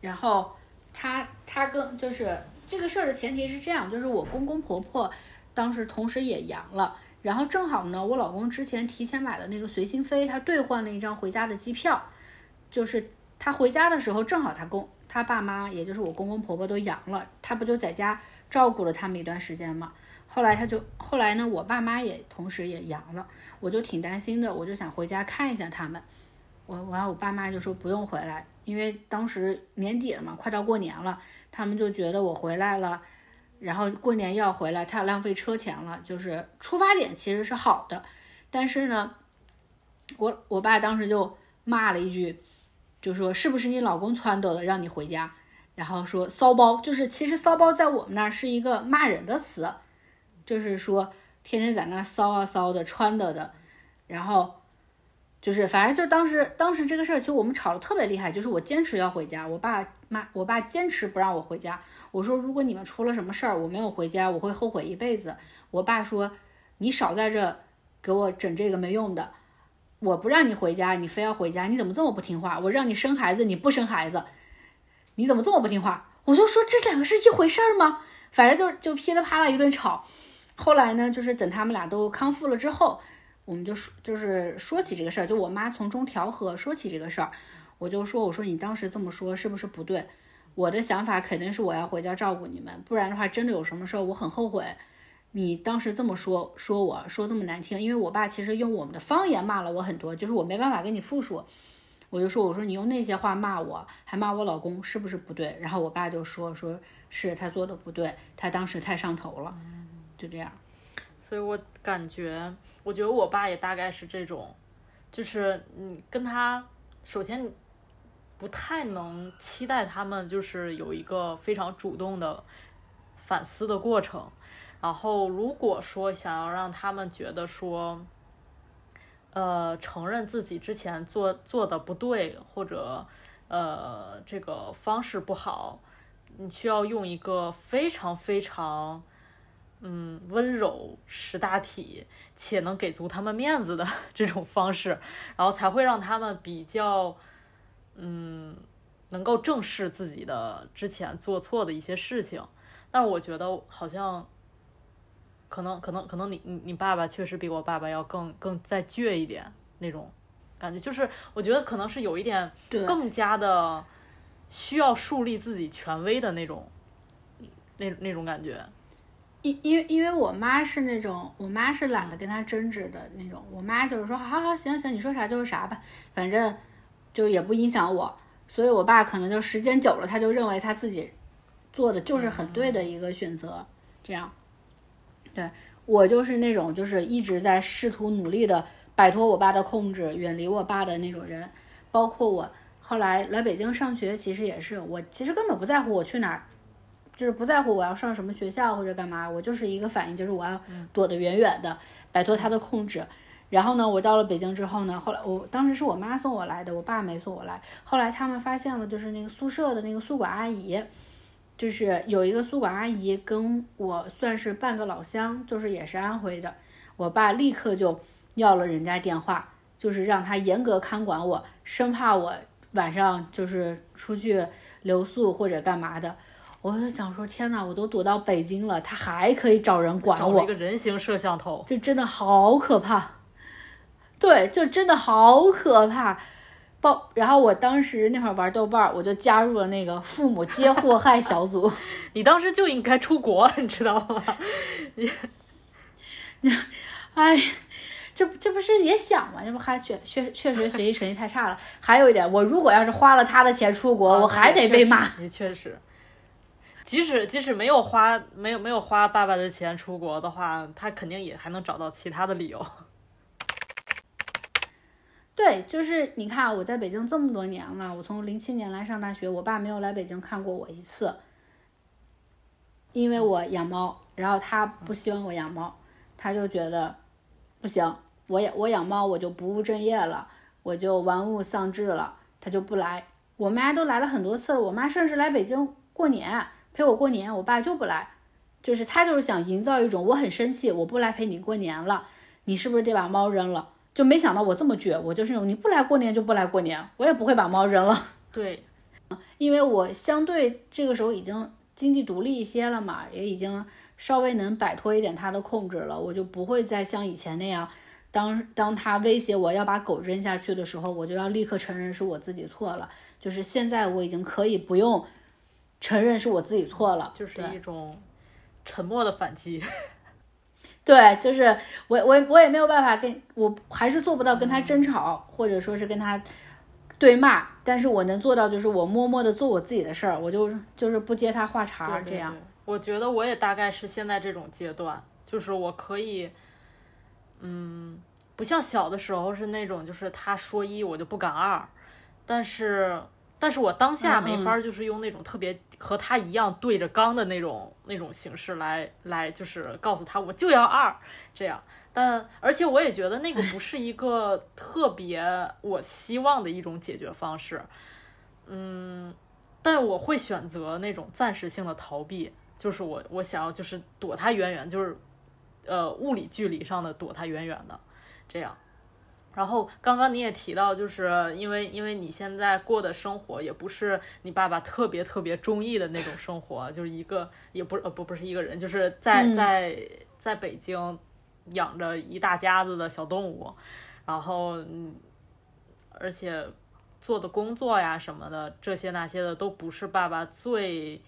然后他他跟就是这个事儿的前提是这样，就是我公公婆婆当时同时也阳了，然后正好呢，我老公之前提前买的那个随心飞，他兑换了一张回家的机票，就是他回家的时候正好他公他爸妈，也就是我公公婆婆都阳了，他不就在家照顾了他们一段时间嘛。后来他就后来呢，我爸妈也同时也阳了，我就挺担心的，我就想回家看一下他们。我完我爸妈就说不用回来。因为当时年底了嘛，快到过年了，他们就觉得我回来了，然后过年要回来，太浪费车钱了。就是出发点其实是好的，但是呢，我我爸当时就骂了一句，就说是不是你老公撺掇的让你回家？然后说骚包，就是其实骚包在我们那儿是一个骂人的词，就是说天天在那骚啊骚的，穿的的，然后。就是，反正就是当时，当时这个事儿，其实我们吵得特别厉害。就是我坚持要回家，我爸妈，我爸坚持不让我回家。我说，如果你们出了什么事儿，我没有回家，我会后悔一辈子。我爸说，你少在这给我整这个没用的。我不让你回家，你非要回家，你怎么这么不听话？我让你生孩子，你不生孩子，你怎么这么不听话？我就说这两个是一回事儿吗？反正就就噼里啪啦一顿吵。后来呢，就是等他们俩都康复了之后。我们就说，就是说起这个事儿，就我妈从中调和，说起这个事儿，我就说，我说你当时这么说是不是不对？我的想法肯定是我要回家照顾你们，不然的话，真的有什么事儿，我很后悔。你当时这么说，说我说这么难听，因为我爸其实用我们的方言骂了我很多，就是我没办法跟你复述。我就说，我说你用那些话骂我，还骂我老公，是不是不对？然后我爸就说，说是他做的不对，他当时太上头了，就这样。所以我感觉，我觉得我爸也大概是这种，就是你跟他，首先不太能期待他们就是有一个非常主动的反思的过程，然后如果说想要让他们觉得说，呃，承认自己之前做做的不对，或者呃这个方式不好，你需要用一个非常非常。嗯，温柔识大体且能给足他们面子的这种方式，(laughs) 然后才会让他们比较，嗯，能够正视自己的之前做错的一些事情。但是我觉得好像，可能可能可能你你你爸爸确实比我爸爸要更更再倔一点那种感觉，就是我觉得可能是有一点更加的需要树立自己权威的那种那那种感觉。因因为因为我妈是那种，我妈是懒得跟他争执的那种。我妈就是说，好好行行，你说啥就是啥吧，反正就也不影响我。所以，我爸可能就时间久了，他就认为他自己做的就是很对的一个选择。这样，对我就是那种，就是一直在试图努力的摆脱我爸的控制，远离我爸的那种人。包括我后来来北京上学，其实也是，我其实根本不在乎我去哪儿。就是不在乎我要上什么学校或者干嘛，我就是一个反应，就是我要躲得远远的，摆脱他的控制。然后呢，我到了北京之后呢，后来我当时是我妈送我来的，我爸没送我来。后来他们发现了，就是那个宿舍的那个宿管阿姨，就是有一个宿管阿姨跟我算是半个老乡，就是也是安徽的。我爸立刻就要了人家电话，就是让他严格看管我，生怕我晚上就是出去留宿或者干嘛的。我就想说，天哪，我都躲到北京了，他还可以找人管我，一个人形摄像头，就真的好可怕。对，就真的好可怕。报，然后我当时那会儿玩豆瓣儿，我就加入了那个父母皆祸害小组。(laughs) 你当时就应该出国，你知道吗？你 (laughs) 哎，这这不是也想吗？这不还确确确实学习成绩太差了。还有一点，我如果要是花了他的钱出国，我还得被骂。也确实，即使即使没有花没有没有花爸爸的钱出国的话，他肯定也还能找到其他的理由。(laughs) 对，就是你看，我在北京这么多年了，我从零七年来上大学，我爸没有来北京看过我一次，因为我养猫，然后他不希望我养猫，他就觉得不行，我养我养猫我就不务正业了，我就玩物丧志了，他就不来。我妈都来了很多次了，我妈甚至来北京过年陪我过年，我爸就不来，就是他就是想营造一种我很生气，我不来陪你过年了，你是不是得把猫扔了？就没想到我这么倔，我就是那种你不来过年就不来过年，我也不会把猫扔了。(laughs) 对，因为我相对这个时候已经经济独立一些了嘛，也已经稍微能摆脱一点他的控制了，我就不会再像以前那样，当当他威胁我要把狗扔下去的时候，我就要立刻承认是我自己错了。就是现在我已经可以不用承认是我自己错了，就是一种沉默的反击。(laughs) 对，就是我我我也没有办法跟我还是做不到跟他争吵，或者说是跟他对骂，但是我能做到就是我默默的做我自己的事儿，我就就是不接他话茬儿这样。我觉得我也大概是现在这种阶段，就是我可以，嗯，不像小的时候是那种就是他说一我就不敢二，但是。但是我当下没法，就是用那种特别和他一样对着刚的那种那种形式来来，就是告诉他我就要二这样。但而且我也觉得那个不是一个特别我希望的一种解决方式。嗯，但我会选择那种暂时性的逃避，就是我我想要就是躲他远远，就是呃物理距离上的躲他远远的这样。然后刚刚你也提到，就是因为因为你现在过的生活也不是你爸爸特别特别中意的那种生活，就是一个也不呃不不是一个人，就是在在在北京养着一大家子的小动物，然后嗯，而且做的工作呀什么的这些那些的都不是爸爸最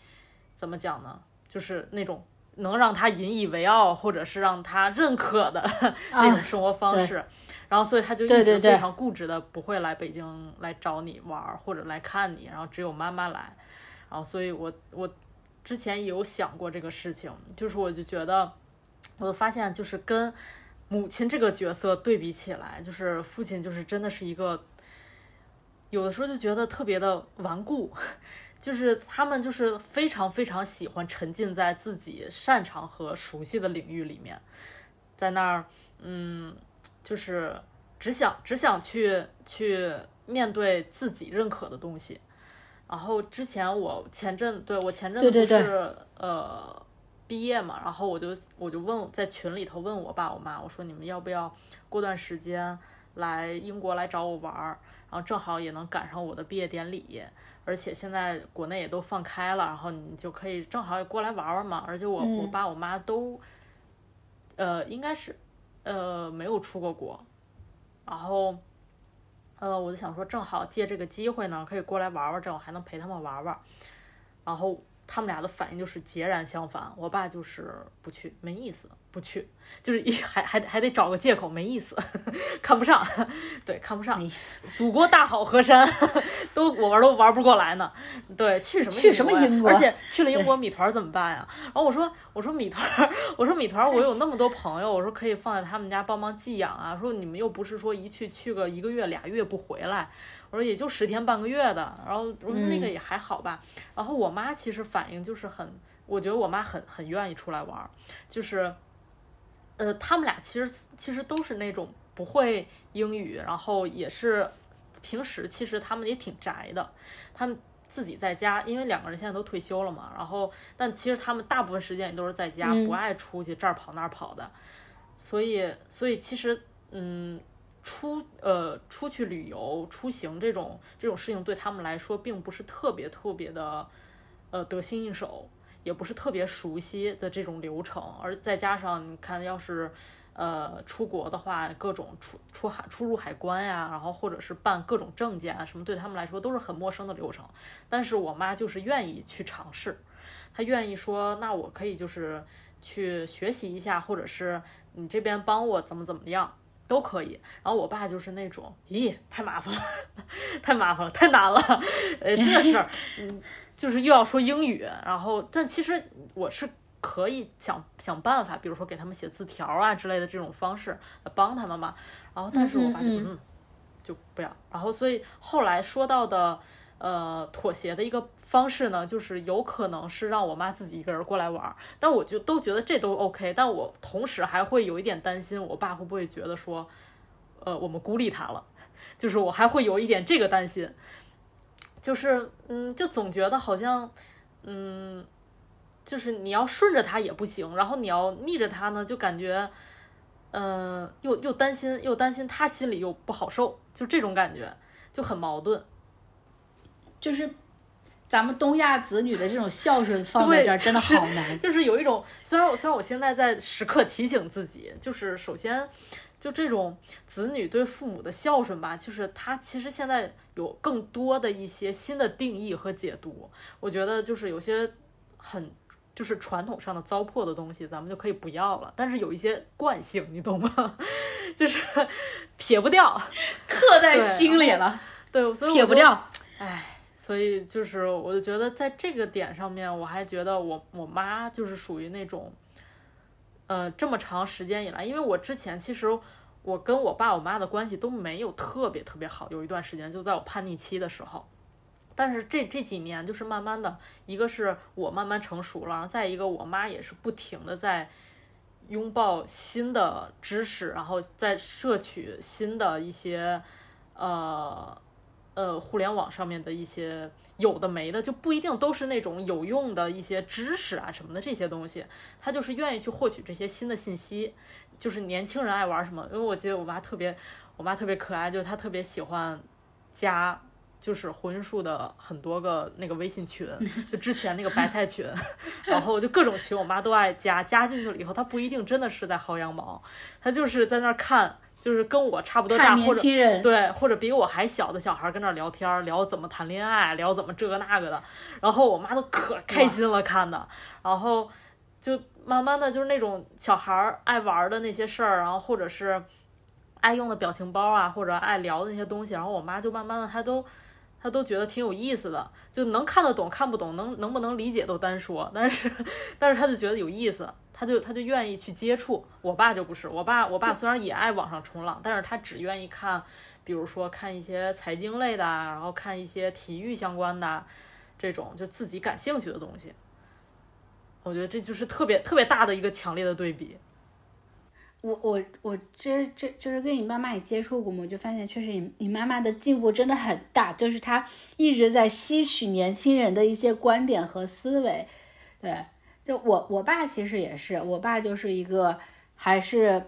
怎么讲呢，就是那种。能让他引以为傲，或者是让他认可的那种生活方式，然后所以他就一直非常固执的不会来北京来找你玩或者来看你，然后只有妈妈来，然后所以我我之前也有想过这个事情，就是我就觉得，我就发现就是跟母亲这个角色对比起来，就是父亲就是真的是一个，有的时候就觉得特别的顽固。就是他们就是非常非常喜欢沉浸在自己擅长和熟悉的领域里面，在那儿，嗯，就是只想只想去去面对自己认可的东西。然后之前我前阵对我前阵子不是呃毕业嘛，然后我就我就问在群里头问我爸我妈，我说你们要不要过段时间来英国来找我玩儿，然后正好也能赶上我的毕业典礼。而且现在国内也都放开了，然后你就可以正好也过来玩玩嘛。而且我我爸我妈都，呃，应该是，呃，没有出过国，然后，呃，我就想说，正好借这个机会呢，可以过来玩玩，正好还能陪他们玩玩，然后他们俩的反应就是截然相反。我爸就是不去，没意思。不去，就是一还还还得找个借口，没意思，看不上，对，看不上。祖国大好河山，(laughs) 都我玩都玩不过来呢。对，去什么去什么英国？而且去了英国米团怎么办呀？然后我说我说米团，我说米团，(laughs) 我有那么多朋友，我说可以放在他们家帮忙寄养啊。说你们又不是说一去去个一个月俩月不回来，我说也就十天半个月的。然后我说那个也还好吧。然后我妈其实反应就是很，我觉得我妈很很愿意出来玩，就是。呃，他们俩其实其实都是那种不会英语，然后也是平时其实他们也挺宅的，他们自己在家，因为两个人现在都退休了嘛，然后但其实他们大部分时间也都是在家，不爱出去这儿跑那儿跑的，所以所以其实嗯，出呃出去旅游出行这种这种事情对他们来说并不是特别特别的呃得心应手。也不是特别熟悉的这种流程，而再加上你看，要是，呃，出国的话，各种出出海出入海关呀，然后或者是办各种证件啊，什么对他们来说都是很陌生的流程。但是我妈就是愿意去尝试，她愿意说，那我可以就是去学习一下，或者是你这边帮我怎么怎么样都可以。然后我爸就是那种，咦，太麻烦了，(laughs) 太麻烦了，太难了，(laughs) 呃，这事儿，嗯，就是又要说英语，然后但其实我是。可以想想办法，比如说给他们写字条啊之类的这种方式来帮他们嘛。然后，但是我爸就嗯就不要。然后，所以后来说到的呃妥协的一个方式呢，就是有可能是让我妈自己一个人过来玩。但我就都觉得这都 OK。但我同时还会有一点担心，我爸会不会觉得说，呃，我们孤立他了？(laughs) 就是我还会有一点这个担心。就是嗯，就总觉得好像嗯。就是你要顺着他也不行，然后你要逆着他呢，就感觉，嗯，又又担心，又担心他心里又不好受，就这种感觉就很矛盾。就是咱们东亚子女的这种孝顺放在这儿真的好难。就是有一种，虽然我虽然我现在在时刻提醒自己，就是首先就这种子女对父母的孝顺吧，就是他其实现在有更多的一些新的定义和解读。我觉得就是有些很。就是传统上的糟粕的东西，咱们就可以不要了。但是有一些惯性，你懂吗？(laughs) 就是撇不掉，刻在心里了。对，所以撇不掉。唉，所以就是我就觉得在这个点上面，我还觉得我我妈就是属于那种，呃，这么长时间以来，因为我之前其实我跟我爸我妈的关系都没有特别特别好，有一段时间就在我叛逆期的时候。但是这这几年就是慢慢的，一个是我慢慢成熟了，然后再一个我妈也是不停的在拥抱新的知识，然后在摄取新的一些呃呃互联网上面的一些有的没的，就不一定都是那种有用的一些知识啊什么的这些东西，他就是愿意去获取这些新的信息。就是年轻人爱玩什么，因为我记得我妈特别，我妈特别可爱，就是她特别喜欢加。就是婚树的很多个那个微信群，就之前那个白菜群，(laughs) 然后就各种群，我妈都爱加。加进去了以后，她不一定真的是在薅羊毛，她就是在那儿看，就是跟我差不多大或者对或者比我还小的小孩跟那儿聊天，聊怎么谈恋爱，聊怎么这个那个的。然后我妈都可开心了看的，然后就慢慢的就是那种小孩爱玩的那些事儿，然后或者是爱用的表情包啊，或者爱聊的那些东西，然后我妈就慢慢的她都。他都觉得挺有意思的，就能看得懂看不懂，能能不能理解都单说，(laughs) 但是但是他就觉得有意思，他就他就愿意去接触。我爸就不是，我爸我爸虽然也爱网上冲浪，但是他只愿意看，比如说看一些财经类的，然后看一些体育相关的这种就自己感兴趣的东西。我觉得这就是特别特别大的一个强烈的对比。我我我这这就是跟你妈妈也接触过嘛，我就发现确实你你妈妈的进步真的很大，就是她一直在吸取年轻人的一些观点和思维。对，就我我爸其实也是，我爸就是一个还是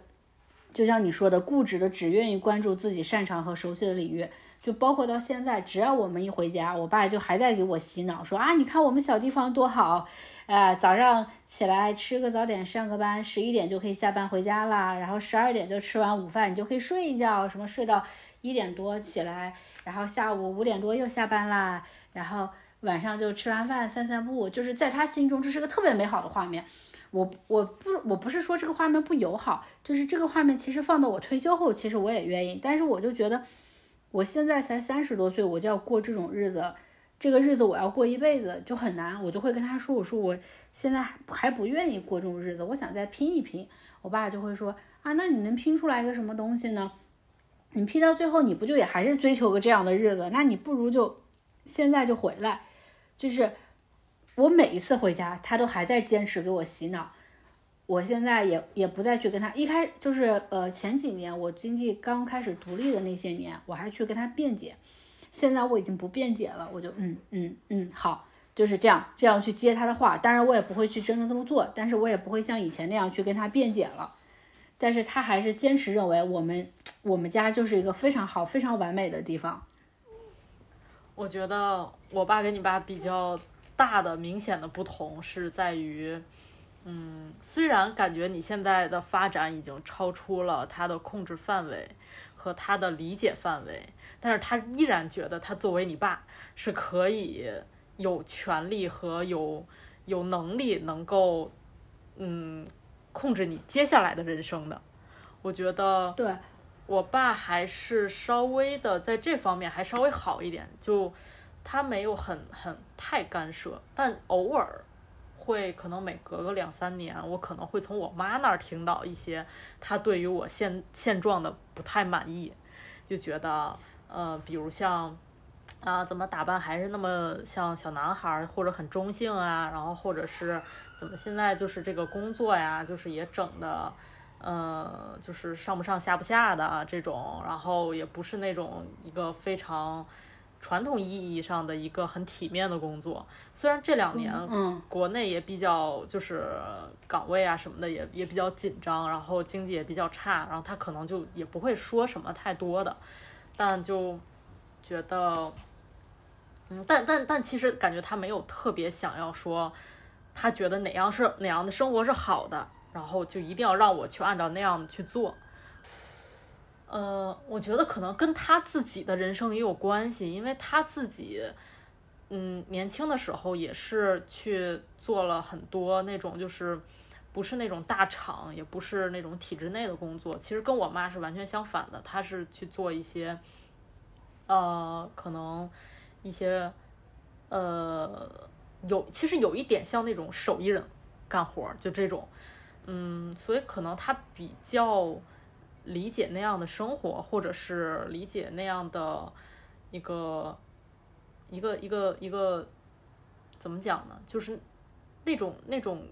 就像你说的固执的，只愿意关注自己擅长和熟悉的领域。就包括到现在，只要我们一回家，我爸就还在给我洗脑，说啊，你看我们小地方多好。啊，早上起来吃个早点，上个班，十一点就可以下班回家啦。然后十二点就吃完午饭，你就可以睡一觉，什么睡到一点多起来，然后下午五点多又下班啦。然后晚上就吃完饭散散步，就是在他心中这是个特别美好的画面。我我不我不是说这个画面不友好，就是这个画面其实放到我退休后，其实我也愿意。但是我就觉得我现在才三十多岁，我就要过这种日子。这个日子我要过一辈子就很难，我就会跟他说：“我说我现在还不愿意过这种日子，我想再拼一拼。”我爸就会说：“啊，那你能拼出来一个什么东西呢？你拼到最后，你不就也还是追求个这样的日子？那你不如就现在就回来。”就是我每一次回家，他都还在坚持给我洗脑。我现在也也不再去跟他一开，就是呃前几年我经济刚开始独立的那些年，我还去跟他辩解。现在我已经不辩解了，我就嗯嗯嗯好，就是这样这样去接他的话。当然我也不会去真的这么做，但是我也不会像以前那样去跟他辩解了。但是他还是坚持认为我们我们家就是一个非常好、非常完美的地方。我觉得我爸跟你爸比较大的、明显的不同是在于，嗯，虽然感觉你现在的发展已经超出了他的控制范围和他的理解范围，但是他依然觉得他作为你爸是可以有权利和有有能力能够嗯控制你接下来的人生的。我觉得对，我爸还是稍微的在这方面还稍微好一点，就他没有很很太干涉，但偶尔会可能每隔个两三年，我可能会从我妈那儿听到一些她对于我现现状的不太满意，就觉得呃，比如像啊怎么打扮还是那么像小男孩儿，或者很中性啊，然后或者是怎么现在就是这个工作呀，就是也整的。呃，就是上不上下不下的啊这种，然后也不是那种一个非常传统意义上的一个很体面的工作。虽然这两年嗯国内也比较就是岗位啊什么的也也比较紧张，然后经济也比较差，然后他可能就也不会说什么太多的，但就觉得，嗯，但但但其实感觉他没有特别想要说，他觉得哪样是哪样的生活是好的。然后就一定要让我去按照那样去做，呃，我觉得可能跟他自己的人生也有关系，因为他自己，嗯，年轻的时候也是去做了很多那种就是不是那种大厂，也不是那种体制内的工作，其实跟我妈是完全相反的，她是去做一些，呃，可能一些，呃，有其实有一点像那种手艺人干活，就这种。嗯，所以可能他比较理解那样的生活，或者是理解那样的一个一个一个一个怎么讲呢？就是那种那种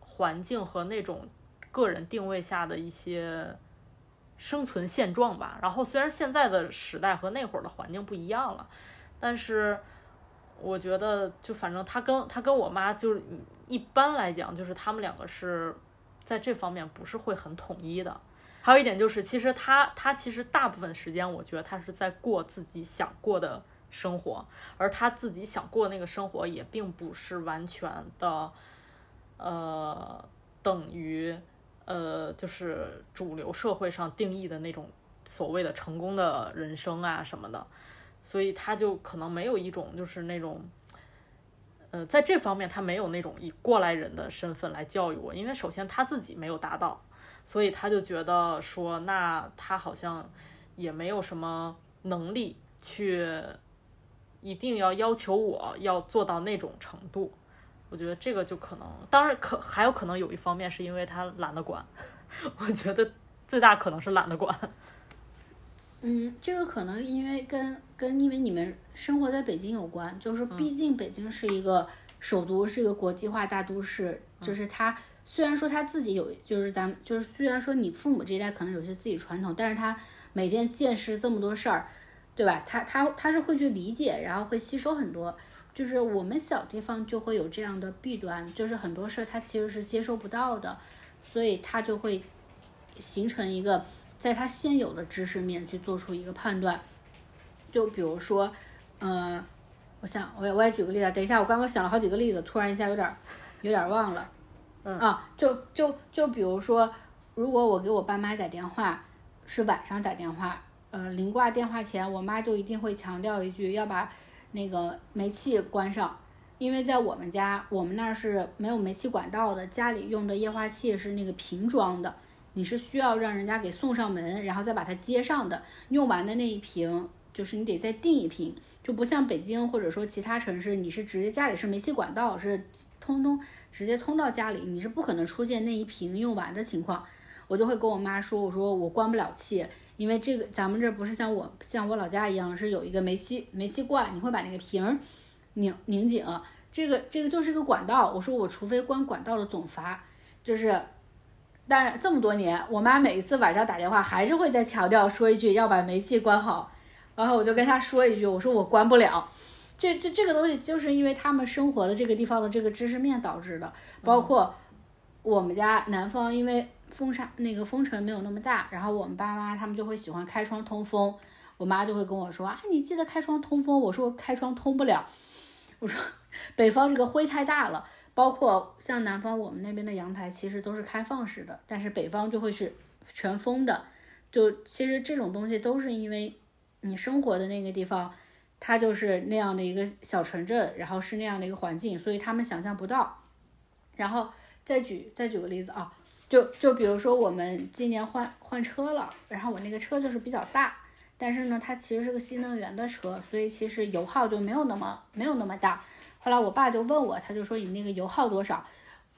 环境和那种个人定位下的一些生存现状吧。然后虽然现在的时代和那会儿的环境不一样了，但是我觉得就反正他跟他跟我妈就是一般来讲，就是他们两个是。在这方面不是会很统一的，还有一点就是，其实他他其实大部分时间，我觉得他是在过自己想过的生活，而他自己想过那个生活也并不是完全的，呃，等于呃，就是主流社会上定义的那种所谓的成功的人生啊什么的，所以他就可能没有一种就是那种。呃，在这方面他没有那种以过来人的身份来教育我，因为首先他自己没有达到，所以他就觉得说，那他好像也没有什么能力去一定要要求我要做到那种程度。我觉得这个就可能，当然可还有可能有一方面是因为他懒得管，我觉得最大可能是懒得管。(laughs) 嗯，这个可能因为跟跟因为你们生活在北京有关，就是毕竟北京是一个首都，是一个国际化大都市。就是他虽然说他自己有，就是咱们就是虽然说你父母这一代可能有些自己传统，但是他每天见识这么多事儿，对吧？他他他是会去理解，然后会吸收很多。就是我们小地方就会有这样的弊端，就是很多事儿他其实是接收不到的，所以他就会形成一个。在他现有的知识面去做出一个判断，就比如说，嗯，我想我也我也举个例子，等一下，我刚刚想了好几个例子，突然一下有点有点忘了，啊，就就就比如说，如果我给我爸妈打电话是晚上打电话，呃，临挂电话前，我妈就一定会强调一句要把那个煤气关上，因为在我们家，我们那儿是没有煤气管道的，家里用的液化气是那个瓶装的。你是需要让人家给送上门，然后再把它接上的。用完的那一瓶，就是你得再订一瓶，就不像北京或者说其他城市，你是直接家里是煤气管道，是通通直接通到家里，你是不可能出现那一瓶用完的情况。我就会跟我妈说，我说我关不了气，因为这个咱们这不是像我像我老家一样是有一个煤气煤气罐，你会把那个瓶拧拧紧，这个这个就是一个管道。我说我除非关管道的总阀，就是。但是这么多年，我妈每一次晚上打电话还是会再强调说一句要把煤气关好，然后我就跟她说一句，我说我关不了。这这这个东西就是因为他们生活的这个地方的这个知识面导致的，包括我们家南方，因为风沙那个风尘没有那么大，然后我们爸妈他们就会喜欢开窗通风，我妈就会跟我说啊，你记得开窗通风。我说开窗通不了，我说北方这个灰太大了。包括像南方我们那边的阳台其实都是开放式的，但是北方就会是全封的。就其实这种东西都是因为你生活的那个地方，它就是那样的一个小城镇，然后是那样的一个环境，所以他们想象不到。然后再举再举个例子啊，就就比如说我们今年换换车了，然后我那个车就是比较大，但是呢，它其实是个新能源的车，所以其实油耗就没有那么没有那么大。后来我爸就问我，他就说你那个油耗多少？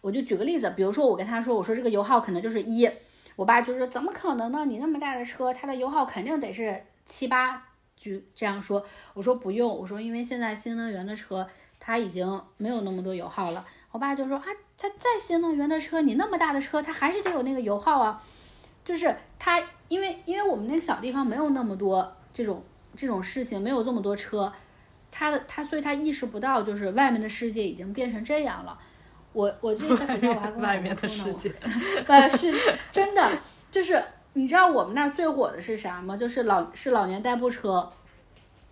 我就举个例子，比如说我跟他说，我说这个油耗可能就是一，我爸就说怎么可能呢？你那么大的车，它的油耗肯定得是七八，就这样说。我说不用，我说因为现在新能源的车它已经没有那么多油耗了。我爸就说啊，它再新能源的车，你那么大的车，它还是得有那个油耗啊。就是它，因为因为我们那个小地方没有那么多这种这种事情，没有这么多车。他的他，所以他意识不到，就是外面的世界已经变成这样了。我我记得在回家我还跟我 (laughs) 外面的世界，(laughs) 呃，是真的，就是你知道我们那儿最火的是啥吗？就是老是老年代步车，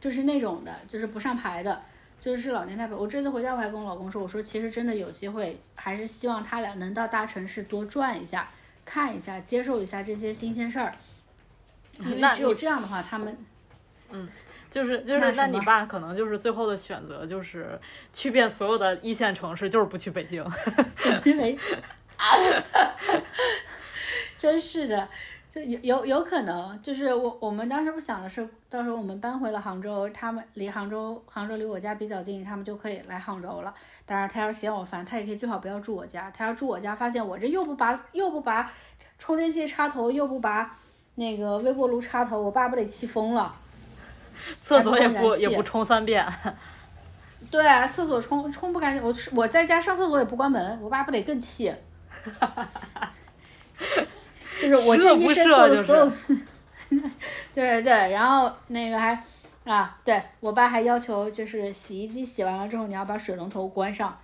就是那种的，就是不上牌的，就是老年代步。我这次回家我还跟我老公说，我说其实真的有机会，还是希望他俩能到大城市多转一下，看一下，接受一下这些新鲜事儿，因为只有这样的话，他们，嗯。就是就是，那你爸可能就是最后的选择，就是去遍所有的一线城市，就是不去北京。(laughs) 因为，(laughs) 真是的，就有有有可能，就是我我们当时不想的是，到时候我们搬回了杭州，他们离杭州杭州离我家比较近，他们就可以来杭州了。当然，他要嫌我烦，他也可以最好不要住我家。他要住我家，发现我这又不拔又不拔充电器插头，又不拔那个微波炉插头，我爸不得气疯了。(laughs) 厕所也不也不冲三遍，(laughs) 对，厕所冲冲不干净。我我在家上厕所也不关门，我爸不得更气。(laughs) 就是我这一身做的所有，(laughs) 对 (laughs) 对，然后那个还啊，对我爸还要求就是洗衣机洗完了之后你要把水龙头关上，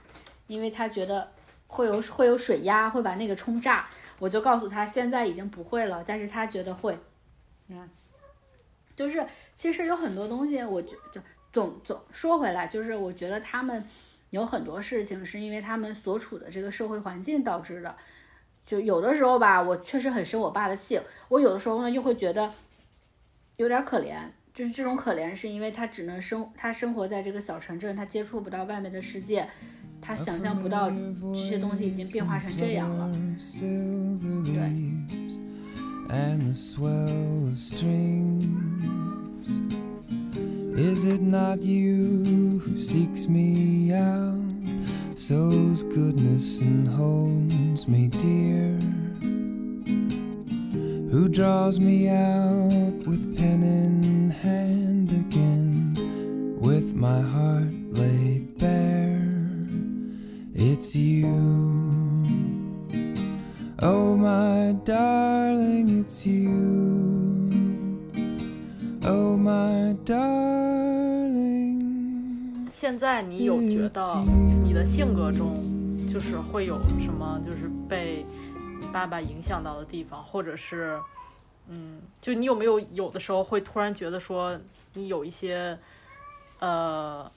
因为他觉得会有会有水压会把那个冲炸。我就告诉他现在已经不会了，但是他觉得会，嗯。就是其实有很多东西，我觉就总总说回来，就是我觉得他们有很多事情是因为他们所处的这个社会环境导致的。就有的时候吧，我确实很生我爸的气。我有的时候呢，又会觉得有点可怜。就是这种可怜，是因为他只能生他生活在这个小城镇，他接触不到外面的世界，他想象不到这些东西已经变化成这样了。对。Sows goodness and holds me dear? Who draws me out with pen in hand again, with my heart laid bare? It's you. Oh my darling, it's you. Oh my darling. 现在你有觉得你的性格中就是会有什么就是被你爸爸影响到的地方，或者是嗯，就你有没有有的时候会突然觉得说你有一些呃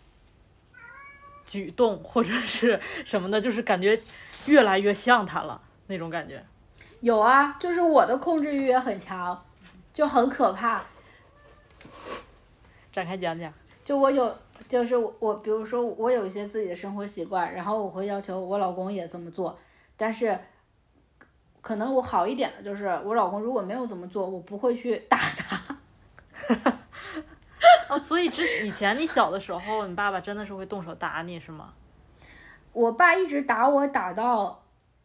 举动或者是什么的，就是感觉越来越像他了。那种感觉，有啊，就是我的控制欲也很强，就很可怕。展开讲讲。就我有，就是我，比如说我有一些自己的生活习惯，然后我会要求我老公也这么做，但是，可能我好一点的就是我老公如果没有这么做，我不会去打他。哦，所以之以前你小的时候，你爸爸真的是会动手打你是吗？(laughs) 我爸一直打我，打到。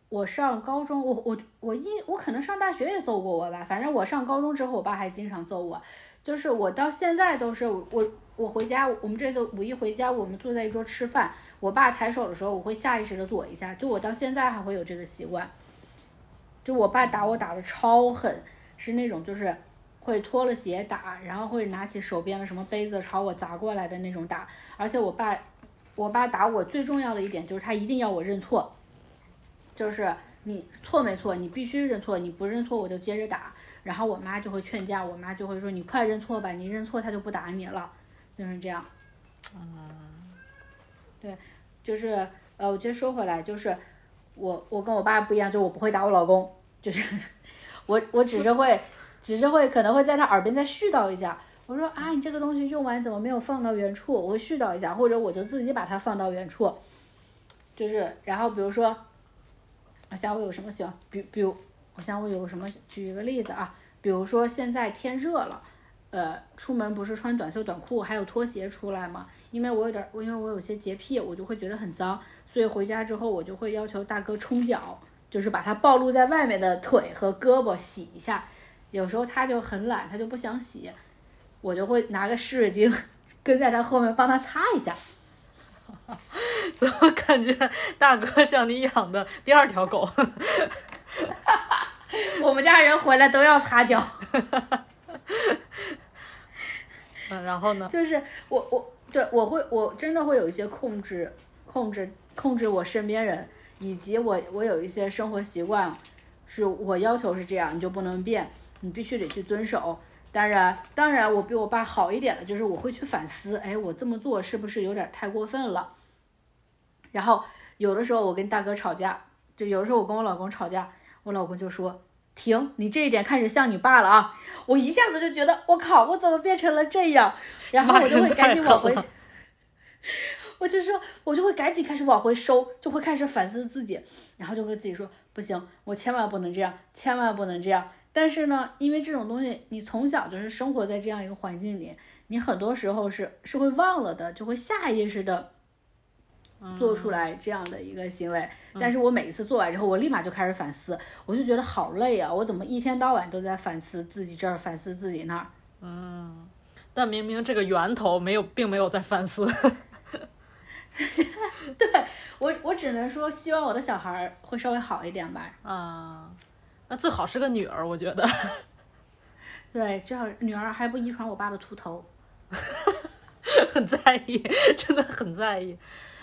我上高中，我我我一我可能上大学也揍过我吧，反正我上高中之后，我爸还经常揍我，就是我到现在都是我我回家，我们这次五一回家，我们坐在一桌吃饭，我爸抬手的时候，我会下意识的躲一下，就我到现在还会有这个习惯，就我爸打我打的超狠，是那种就是会脱了鞋打，然后会拿起手边的什么杯子朝我砸过来的那种打，而且我爸我爸打我最重要的一点就是他一定要我认错。就是你错没错，你必须认错，你不认错我就接着打。然后我妈就会劝架，我妈就会说你快认错吧，你认错他就不打你了，就是这样。嗯，对，就是呃，我觉得说回来就是我我跟我爸不一样，就是我不会打我老公，就是 (laughs) 我我只是会只是会可能会在他耳边再絮叨一下，我说啊你这个东西用完怎么没有放到原处？我会絮叨一下，或者我就自己把它放到原处，就是然后比如说，我想我有什么喜欢，比比如我想我有什么举一个例子啊，比如说现在天热了。呃，出门不是穿短袖短裤还有拖鞋出来吗？因为我有点，因为我有些洁癖，我就会觉得很脏，所以回家之后我就会要求大哥冲脚，就是把它暴露在外面的腿和胳膊洗一下。有时候他就很懒，他就不想洗，我就会拿个湿纸巾跟在他后面帮他擦一下。(laughs) 怎么感觉大哥像你养的第二条狗？(laughs) 我们家人回来都要擦脚。(laughs) 嗯，然后呢？就是我我对我会我真的会有一些控制控制控制我身边人，以及我我有一些生活习惯，是我要求是这样，你就不能变，你必须得去遵守。当然当然，我比我爸好一点的就是我会去反思，哎，我这么做是不是有点太过分了？然后有的时候我跟大哥吵架，就有的时候我跟我老公吵架，我老公就说。停！你这一点开始像你爸了啊！我一下子就觉得，我靠，我怎么变成了这样？然后我就会赶紧往回，(laughs) 我就说，我就会赶紧开始往回收，就会开始反思自己，然后就跟自己说，不行，我千万不能这样，千万不能这样。但是呢，因为这种东西，你从小就是生活在这样一个环境里，你很多时候是是会忘了的，就会下意识的。做出来这样的一个行为，但是我每一次做完之后，我立马就开始反思，我就觉得好累啊！我怎么一天到晚都在反思自己这儿，反思自己那儿？嗯，但明明这个源头没有，并没有在反思。(laughs) 对我，我只能说希望我的小孩会稍微好一点吧。啊，那最好是个女儿，我觉得。(laughs) 对，最好女儿还不遗传我爸的秃头。(laughs) 很在意，真的很在意。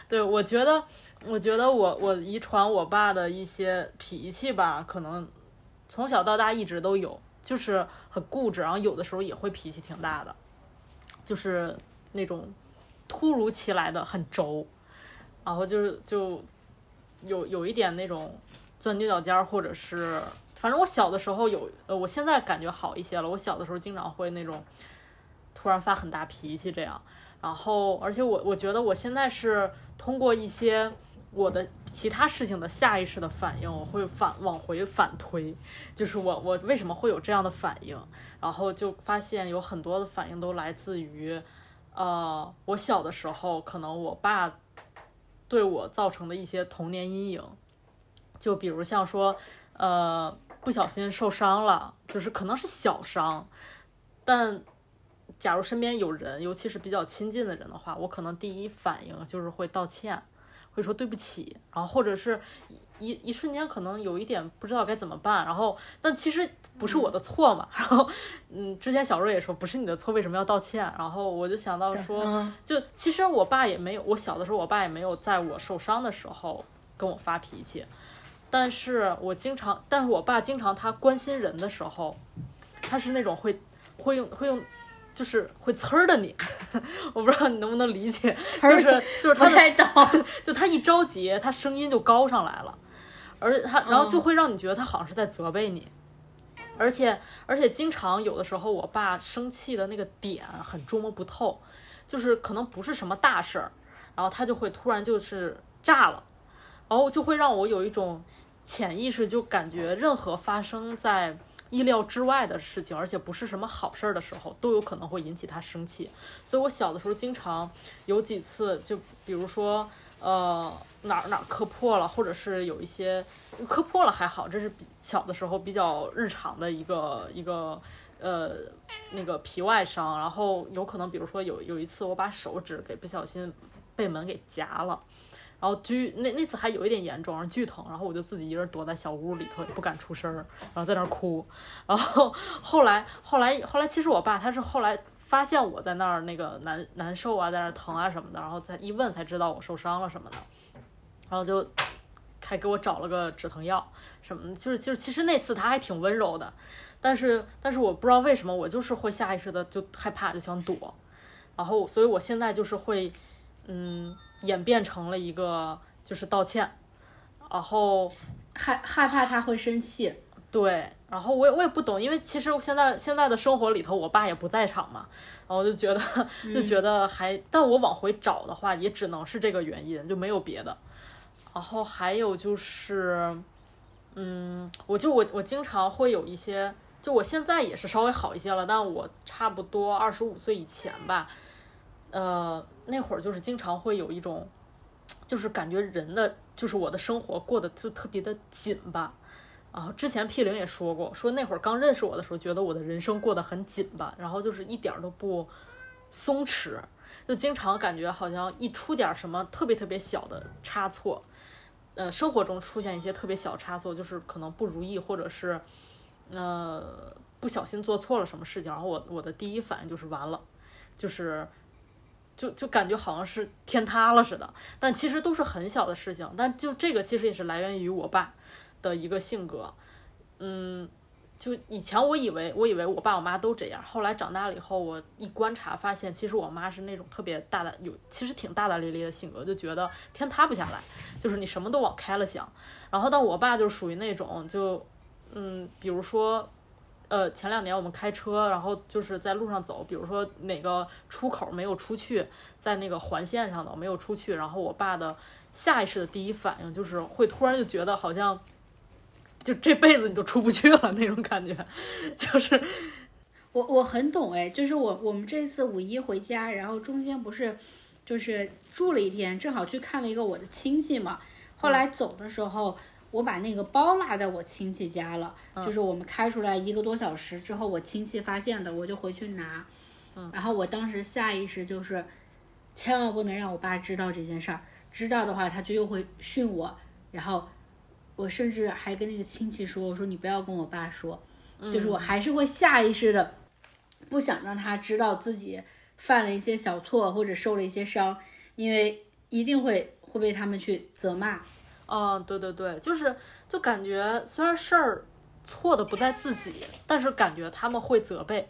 对，我觉得，我觉得我我遗传我爸的一些脾气吧，可能从小到大一直都有，就是很固执，然后有的时候也会脾气挺大的，就是那种突如其来的很轴，然后就是就有有一点那种钻牛角尖儿，或者是反正我小的时候有，呃，我现在感觉好一些了，我小的时候经常会那种突然发很大脾气这样。然后，而且我我觉得我现在是通过一些我的其他事情的下意识的反应，我会反往回反推，就是我我为什么会有这样的反应，然后就发现有很多的反应都来自于，呃，我小的时候可能我爸对我造成的一些童年阴影，就比如像说，呃，不小心受伤了，就是可能是小伤，但。假如身边有人，尤其是比较亲近的人的话，我可能第一反应就是会道歉，会说对不起，然后或者是一一瞬间可能有一点不知道该怎么办，然后但其实不是我的错嘛，然后嗯，之前小瑞也说不是你的错，为什么要道歉？然后我就想到说，就其实我爸也没有，我小的时候我爸也没有在我受伤的时候跟我发脾气，但是我经常，但是我爸经常他关心人的时候，他是那种会会用会用。就是会呲儿的你，(laughs) 我不知道你能不能理解，就是就是他的，(laughs) 就他一着急，他声音就高上来了，而他然后就会让你觉得他好像是在责备你，而且而且经常有的时候我爸生气的那个点很捉摸不透，就是可能不是什么大事儿，然后他就会突然就是炸了，然后就会让我有一种潜意识就感觉任何发生在。意料之外的事情，而且不是什么好事儿的时候，都有可能会引起他生气。所以我小的时候经常有几次，就比如说，呃，哪儿哪儿磕破了，或者是有一些磕破了还好，这是比小的时候比较日常的一个一个呃那个皮外伤。然后有可能，比如说有有一次我把手指给不小心被门给夹了。然后巨那那次还有一点严重，然后巨疼，然后我就自己一个人躲在小屋里头，也不敢出声儿，然后在那儿哭。然后后来后来后来，其实我爸他是后来发现我在那儿那个难难受啊，在那儿疼啊什么的，然后再一问才知道我受伤了什么的，然后就还给我找了个止疼药什么。就是就是其实那次他还挺温柔的，但是但是我不知道为什么我就是会下意识的就害怕就想躲，然后所以我现在就是会嗯。演变成了一个，就是道歉，然后害害怕他会生气。对，然后我也我也不懂，因为其实现在现在的生活里头，我爸也不在场嘛，然后我就觉得就觉得还，但我往回找的话，也只能是这个原因，就没有别的。然后还有就是，嗯，我就我我经常会有一些，就我现在也是稍微好一些了，但我差不多二十五岁以前吧，呃，那会儿就是经常会有一种，就是感觉人的就是我的生活过得就特别的紧吧。然后之前 P 零也说过，说那会儿刚认识我的时候，觉得我的人生过得很紧吧，然后就是一点都不松弛，就经常感觉好像一出点什么特别特别小的差错，呃，生活中出现一些特别小差错，就是可能不如意，或者是呃不小心做错了什么事情，然后我我的第一反应就是完了，就是就就感觉好像是天塌了似的，但其实都是很小的事情，但就这个其实也是来源于我爸的一个性格，嗯。就以前我以为我以为我爸我妈都这样，后来长大了以后，我一观察发现，其实我妈是那种特别大大有，其实挺大大咧咧的性格，就觉得天塌不下来，就是你什么都往开了想。然后但我爸就属于那种就，嗯，比如说，呃，前两年我们开车，然后就是在路上走，比如说哪个出口没有出去，在那个环线上的没有出去，然后我爸的下意识的第一反应就是会突然就觉得好像。就这辈子你都出不去了那种感觉，(laughs) 就是我我很懂哎，就是我我们这次五一回家，然后中间不是就是住了一天，正好去看了一个我的亲戚嘛。后来走的时候，我把那个包落在我亲戚家了，就是我们开出来一个多小时之后，我亲戚发现的，我就回去拿。然后我当时下意识就是，千万不能让我爸知道这件事儿，知道的话他就又会训我，然后。我甚至还跟那个亲戚说：“我说你不要跟我爸说，就是我还是会下意识的不想让他知道自己犯了一些小错或者受了一些伤，因为一定会会被他们去责骂。嗯，对对对，就是就感觉虽然事儿错的不在自己，但是感觉他们会责备。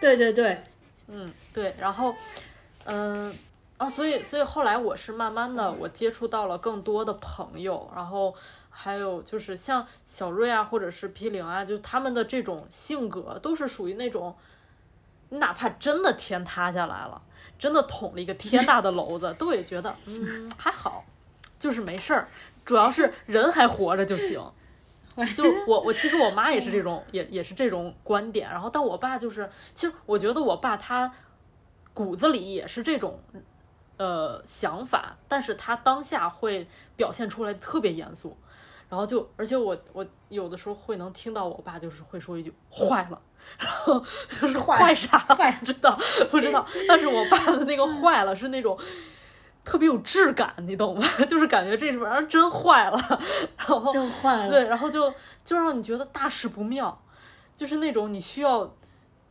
对对对，嗯对，然后嗯。啊，所以，所以后来我是慢慢的，我接触到了更多的朋友，然后还有就是像小瑞啊，或者是皮零啊，就他们的这种性格，都是属于那种，你哪怕真的天塌下来了，真的捅了一个天大的篓子，都也觉得嗯还好，就是没事儿，主要是人还活着就行。(laughs) 就我我其实我妈也是这种，也也是这种观点，然后但我爸就是，其实我觉得我爸他骨子里也是这种。呃，想法，但是他当下会表现出来特别严肃，然后就，而且我我有的时候会能听到我爸就是会说一句坏了，然后就是坏啥坏知道不知道，(laughs) 但是我爸的那个坏了是那种特别有质感，你懂吗？(laughs) 就是感觉这玩意儿真坏了，(laughs) 然后真坏了，对，然后就就让你觉得大事不妙，就是那种你需要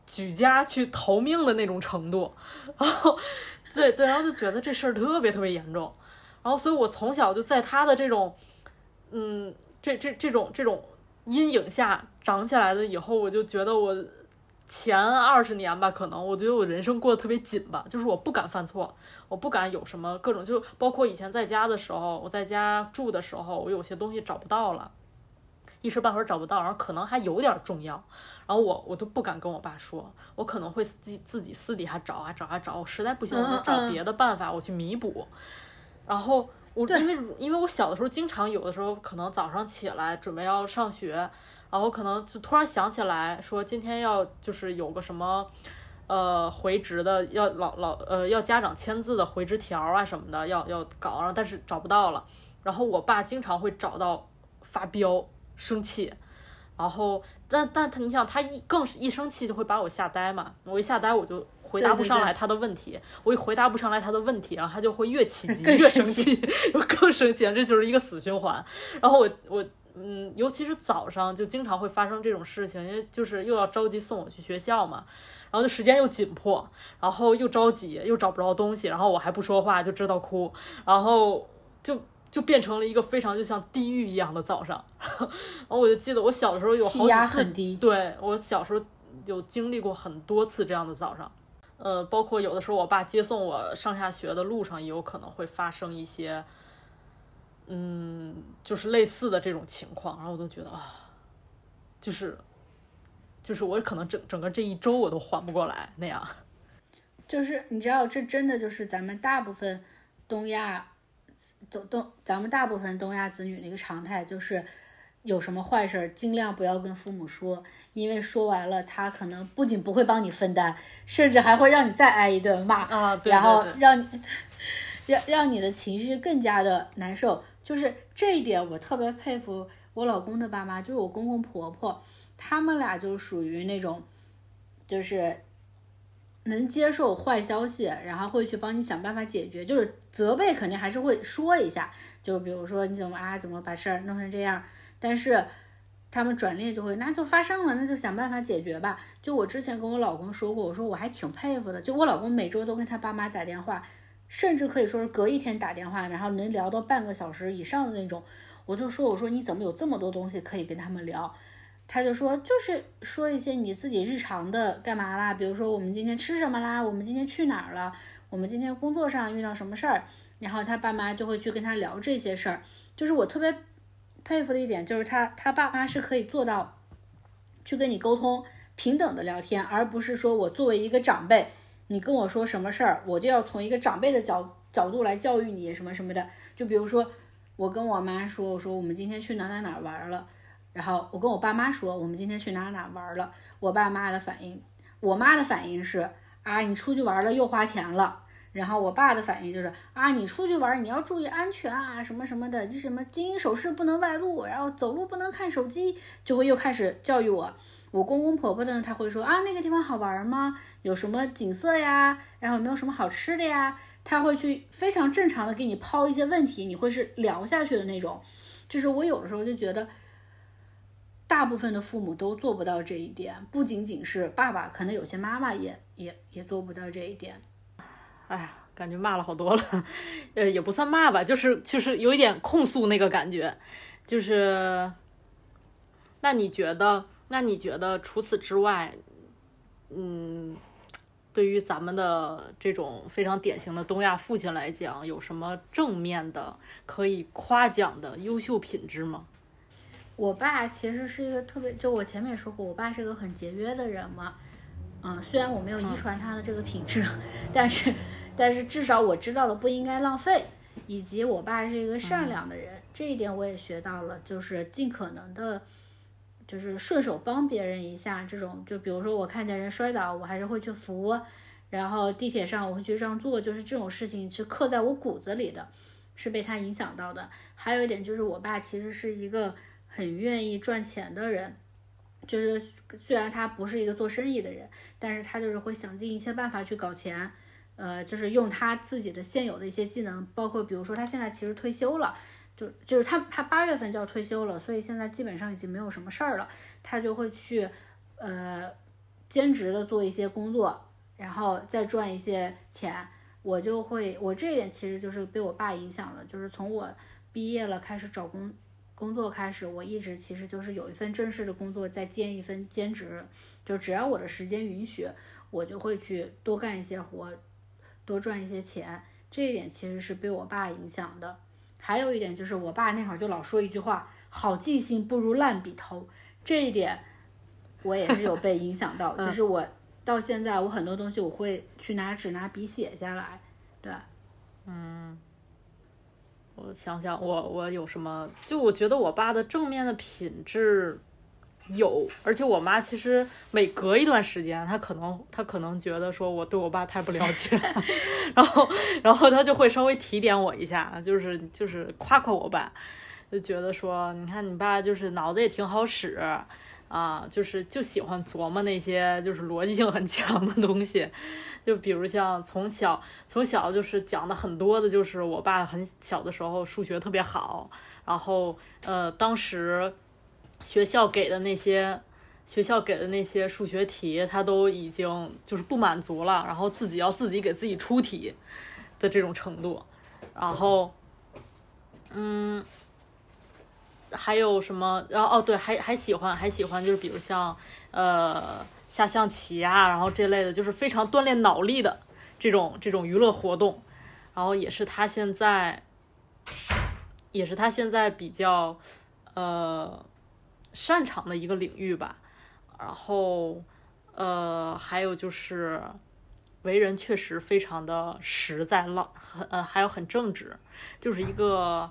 举家去逃命的那种程度，(laughs) 然后。对对，然后就觉得这事儿特别特别严重，然后所以我从小就在他的这种，嗯，这这这种这种阴影下长起来的，以后我就觉得我前二十年吧，可能我觉得我人生过得特别紧吧，就是我不敢犯错，我不敢有什么各种，就包括以前在家的时候，我在家住的时候，我有些东西找不到了。一时半会儿找不到，然后可能还有点重要，然后我我都不敢跟我爸说，我可能会自己自己私底下找啊找啊找，我实在不行我就找别的办法我去弥补。然后我因为因为我小的时候经常有的时候可能早上起来准备要上学，然后可能就突然想起来说今天要就是有个什么呃回执的要老老呃要家长签字的回执条啊什么的要要搞，然后但是找不到了，然后我爸经常会找到发飙。生气，然后，但但他，你想，他一更是一生气就会把我吓呆嘛。我一吓呆，我就回答不上来他的问题。我一回答不上来他的问题，然后他就会越气急，越生气，(laughs) 又更生气，这就是一个死循环。然后我我嗯，尤其是早上就经常会发生这种事情，因为就是又要着急送我去学校嘛，然后就时间又紧迫，然后又着急，又找不着东西，然后我还不说话就知道哭，然后就。就变成了一个非常就像地狱一样的早上，(laughs) 然后我就记得我小的时候有好几次，对我小时候有经历过很多次这样的早上，呃，包括有的时候我爸接送我上下学的路上也有可能会发生一些嗯，就是类似的这种情况，然后我都觉得啊，就是就是我可能整整个这一周我都缓不过来那样。(laughs) 就是你知道，这真的就是咱们大部分东亚东东，咱们大部分东亚子女的一个常态，就是有什么坏事儿尽量不要跟父母说，因为说完了，他可能不仅不会帮你分担，甚至还会让你再挨一顿骂，啊，对然后让你让让你的情绪更加的难受。就是这一点，我特别佩服我老公的爸妈，就是我公公婆婆，他们俩就属于那种，就是能接受坏消息，然后会去帮你想办法解决。就是责备肯定还是会说一下，就比如说你怎么啊，怎么把事儿弄成这样，但是。他们转念就会，那就发生了，那就想办法解决吧。就我之前跟我老公说过，我说我还挺佩服的。就我老公每周都跟他爸妈打电话，甚至可以说是隔一天打电话，然后能聊到半个小时以上的那种。我就说，我说你怎么有这么多东西可以跟他们聊？他就说，就是说一些你自己日常的干嘛啦，比如说我们今天吃什么啦，我们今天去哪儿了，我们今天工作上遇到什么事儿，然后他爸妈就会去跟他聊这些事儿。就是我特别。佩服的一点就是他，他爸妈是可以做到去跟你沟通平等的聊天，而不是说我作为一个长辈，你跟我说什么事儿，我就要从一个长辈的角角度来教育你什么什么的。就比如说，我跟我妈说，我说我们今天去哪哪哪玩了，然后我跟我爸妈说，我们今天去哪哪玩了，我爸妈的反应，我妈的反应是啊，你出去玩了又花钱了。然后我爸的反应就是啊，你出去玩你要注意安全啊，什么什么的，这什么金银首饰不能外露，然后走路不能看手机，就会又开始教育我。我公公婆婆呢，他会说啊，那个地方好玩吗？有什么景色呀？然后有没有什么好吃的呀？他会去非常正常的给你抛一些问题，你会是聊下去的那种。就是我有的时候就觉得，大部分的父母都做不到这一点，不仅仅是爸爸，可能有些妈妈也也也做不到这一点。哎呀，感觉骂了好多了，(laughs) 呃，也不算骂吧，就是就是有一点控诉那个感觉，就是，那你觉得，那你觉得除此之外，嗯，对于咱们的这种非常典型的东亚父亲来讲，有什么正面的可以夸奖的优秀品质吗？我爸其实是一个特别，就我前面也说过，我爸是个很节约的人嘛。嗯，虽然我没有遗传他的这个品质，但是。但是至少我知道了不应该浪费，以及我爸是一个善良的人，这一点我也学到了，就是尽可能的，就是顺手帮别人一下。这种就比如说我看见人摔倒，我还是会去扶，然后地铁上我会去让座，就是这种事情是刻在我骨子里的，是被他影响到的。还有一点就是我爸其实是一个很愿意赚钱的人，就是虽然他不是一个做生意的人，但是他就是会想尽一切办法去搞钱。呃，就是用他自己的现有的一些技能，包括比如说他现在其实退休了，就就是他他八月份就要退休了，所以现在基本上已经没有什么事儿了，他就会去呃兼职的做一些工作，然后再赚一些钱。我就会我这一点其实就是被我爸影响了，就是从我毕业了开始找工工作开始，我一直其实就是有一份正式的工作，再兼一份兼职，就只要我的时间允许，我就会去多干一些活。多赚一些钱，这一点其实是被我爸影响的。还有一点就是，我爸那会儿就老说一句话：“好记性不如烂笔头。”这一点我也是有被影响到，(laughs) 就是我到现在我很多东西我会去拿纸拿笔写下来。对，嗯，我想想，我我有什么？就我觉得我爸的正面的品质。有，而且我妈其实每隔一段时间，她可能她可能觉得说我对我爸太不了解，(laughs) 然后然后她就会稍微提点我一下，就是就是夸夸我爸，就觉得说你看你爸就是脑子也挺好使啊，就是就喜欢琢磨那些就是逻辑性很强的东西，就比如像从小从小就是讲的很多的，就是我爸很小的时候数学特别好，然后呃当时。学校给的那些，学校给的那些数学题，他都已经就是不满足了，然后自己要自己给自己出题的这种程度，然后，嗯，还有什么？然后哦，对，还还喜欢还喜欢，就是比如像呃下象棋啊，然后这类的，就是非常锻炼脑力的这种这种娱乐活动，然后也是他现在。也是他现在比较呃擅长的一个领域吧。然后呃，还有就是为人确实非常的实在，老很呃还有很正直，就是一个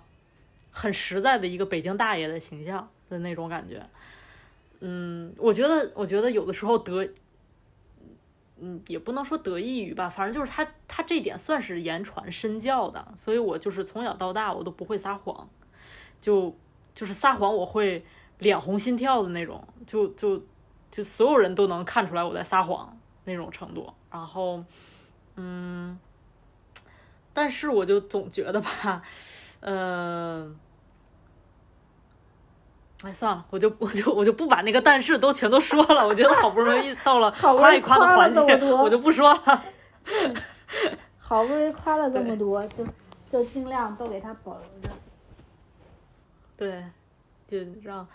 很实在的一个北京大爷的形象的那种感觉。嗯，我觉得，我觉得有的时候得，嗯，也不能说得益于吧，反正就是他，他这一点算是言传身教的，所以我就是从小到大我都不会撒谎，就就是撒谎我会脸红心跳的那种，就就就所有人都能看出来我在撒谎那种程度。然后，嗯，但是我就总觉得吧，呃。哎，算了，我就我就我就不把那个但是都全都说了。我觉得好不容易到了夸一夸的环节，我就不说了。(laughs) 好不容易夸了这么多，就就尽量都给他保留着。对，就让，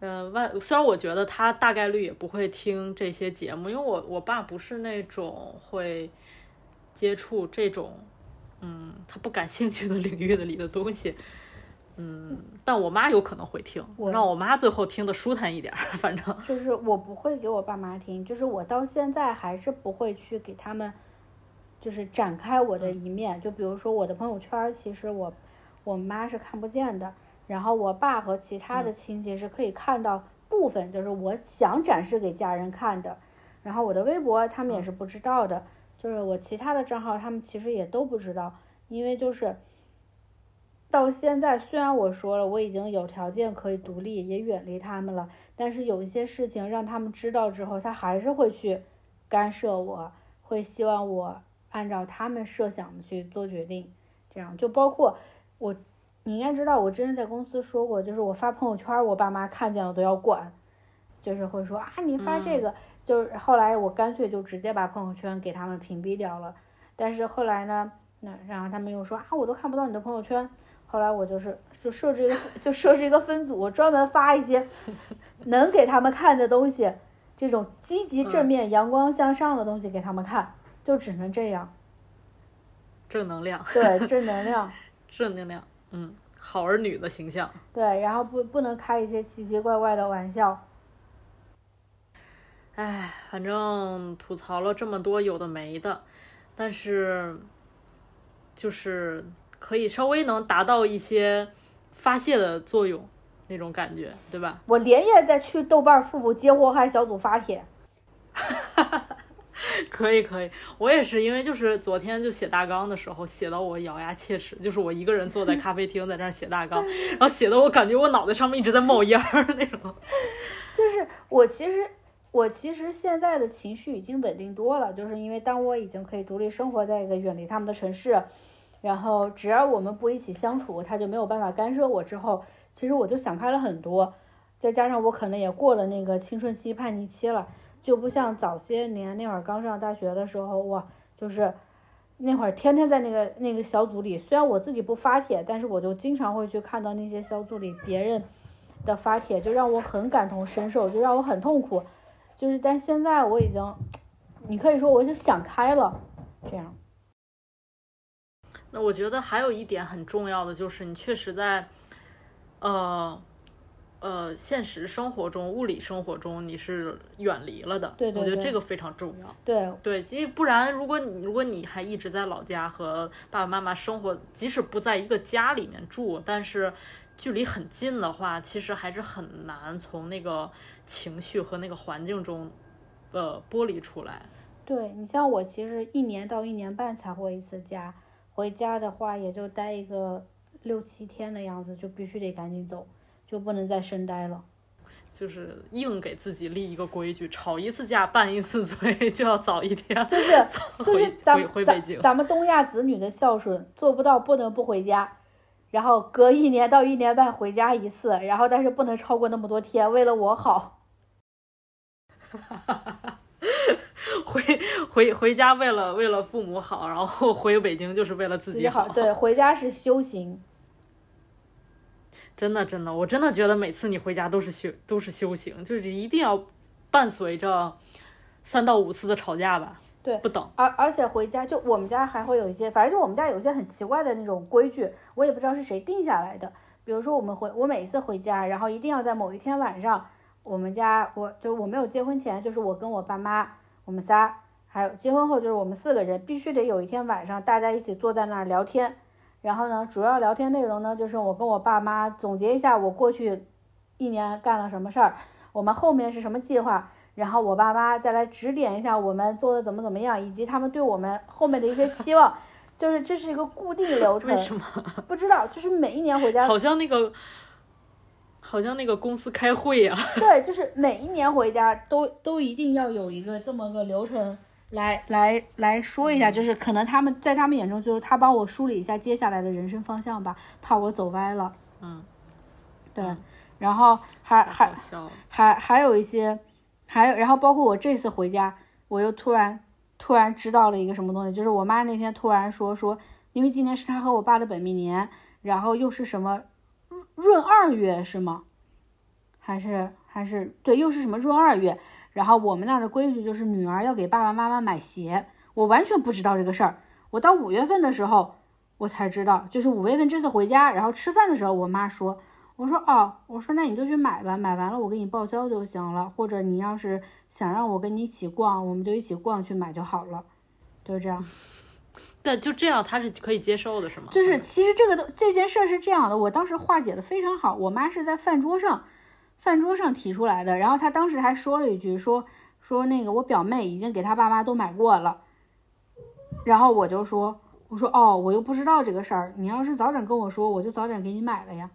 嗯，万虽然我觉得他大概率也不会听这些节目，因为我我爸不是那种会接触这种，嗯，他不感兴趣的领域的里的东西。嗯，但我妈有可能会听，我让我妈最后听的舒坦一点。(laughs) 反正就是我不会给我爸妈听，就是我到现在还是不会去给他们，就是展开我的一面。就比如说我的朋友圈，其实我我妈是看不见的，然后我爸和其他的亲戚是可以看到部分，就是我想展示给家人看的。然后我的微博他们也是不知道的，就是我其他的账号他们其实也都不知道，因为就是。到现在，虽然我说了我已经有条件可以独立，也远离他们了，但是有一些事情让他们知道之后，他还是会去干涉我，会希望我按照他们设想的去做决定。这样就包括我，你应该知道，我之前在公司说过，就是我发朋友圈，我爸妈看见了都要管，就是会说啊，你发这个，就是后来我干脆就直接把朋友圈给他们屏蔽掉了。但是后来呢，那然后他们又说啊，我都看不到你的朋友圈。后来我就是就设置一个就设置一个分组，专门发一些能给他们看的东西，这种积极正面、阳光向上的东西给他们看，就只能这样。正能量。对，正能量。(laughs) 正能量，嗯，好儿女的形象。对，然后不不能开一些奇奇怪怪的玩笑。唉，反正吐槽了这么多有的没的，但是就是。可以稍微能达到一些发泄的作用，那种感觉，对吧？我连夜再去豆瓣父母接祸害小组发帖。(laughs) (laughs) 可以可以，我也是，因为就是昨天就写大纲的时候，写到我咬牙切齿，就是我一个人坐在咖啡厅在那儿写大纲，(laughs) 然后写的我感觉我脑袋上面一直在冒烟儿那种。就是我其实我其实现在的情绪已经稳定多了，就是因为当我已经可以独立生活在一个远离他们的城市。然后，只要我们不一起相处，他就没有办法干涉我。之后，其实我就想开了很多，再加上我可能也过了那个青春期叛逆期了，就不像早些年那会儿刚上大学的时候，哇，就是那会儿天天在那个那个小组里，虽然我自己不发帖，但是我就经常会去看到那些小组里别人的发帖，就让我很感同身受，就让我很痛苦。就是，但现在我已经，你可以说我就想开了，这样。那我觉得还有一点很重要的就是，你确实在，呃，呃，现实生活中、物理生活中你是远离了的。对对。我觉得这个非常重要。对对，因为不然，如果你如果你还一直在老家和爸爸妈妈生活，即使不在一个家里面住，但是距离很近的话，其实还是很难从那个情绪和那个环境中，呃，剥离出来。对你像我，其实一年到一年半才回一次家。回家的话，也就待一个六七天的样子，就必须得赶紧走，就不能再深待了。就是硬给自己立一个规矩，吵一次架，拌一次嘴，(laughs) 就要早一天。就是就是咱咱咱们东亚子女的孝顺做不到，不能不回家，然后隔一年到一年半回家一次，然后但是不能超过那么多天，为了我好。哈哈哈哈哈。回回回家为了为了父母好，然后回北京就是为了自己好。对，回家是修行。真的真的，我真的觉得每次你回家都是修都是修行，就是一定要伴随着三到五次的吵架吧。对不等。而而且回家就我们家还会有一些，反正就我们家有一些很奇怪的那种规矩，我也不知道是谁定下来的。比如说我们回我每一次回家，然后一定要在某一天晚上，我们家我就我没有结婚前，就是我跟我爸妈，我们仨，还有结婚后就是我们四个人，必须得有一天晚上大家一起坐在那儿聊天。然后呢，主要聊天内容呢，就是我跟我爸妈总结一下我过去一年干了什么事儿，我们后面是什么计划。然后我爸妈再来指点一下我们做的怎么怎么样，以及他们对我们后面的一些期望，(laughs) 就是这是一个固定流程。为什么？不知道，就是每一年回家，(laughs) 好像那个，好像那个公司开会呀、对，就是每一年回家都都一定要有一个这么个流程来来来说一下，就是可能他们在他们眼中就是他帮我梳理一下接下来的人生方向吧，怕我走歪了。嗯，对，然后还还。还还有一些，还有，然后包括我这次回家，我又突然突然知道了一个什么东西，就是我妈那天突然说说，因为今年是她和我爸的本命年，然后又是什么闰闰二月是吗？还是还是对，又是什么闰二月？然后我们那儿的规矩就是女儿要给爸爸妈妈买鞋，我完全不知道这个事儿，我到五月份的时候我才知道，就是五月份这次回家，然后吃饭的时候，我妈说。我说哦，我说那你就去买吧，买完了我给你报销就行了，或者你要是想让我跟你一起逛，我们就一起逛去买就好了，就是这样。(laughs) 对，就这样，他是可以接受的，是吗？就是其实这个都这件事儿是这样的，我当时化解的非常好，我妈是在饭桌上，饭桌上提出来的，然后他当时还说了一句，说说那个我表妹已经给他爸妈都买过了，然后我就说我说哦，我又不知道这个事儿，你要是早点跟我说，我就早点给你买了呀。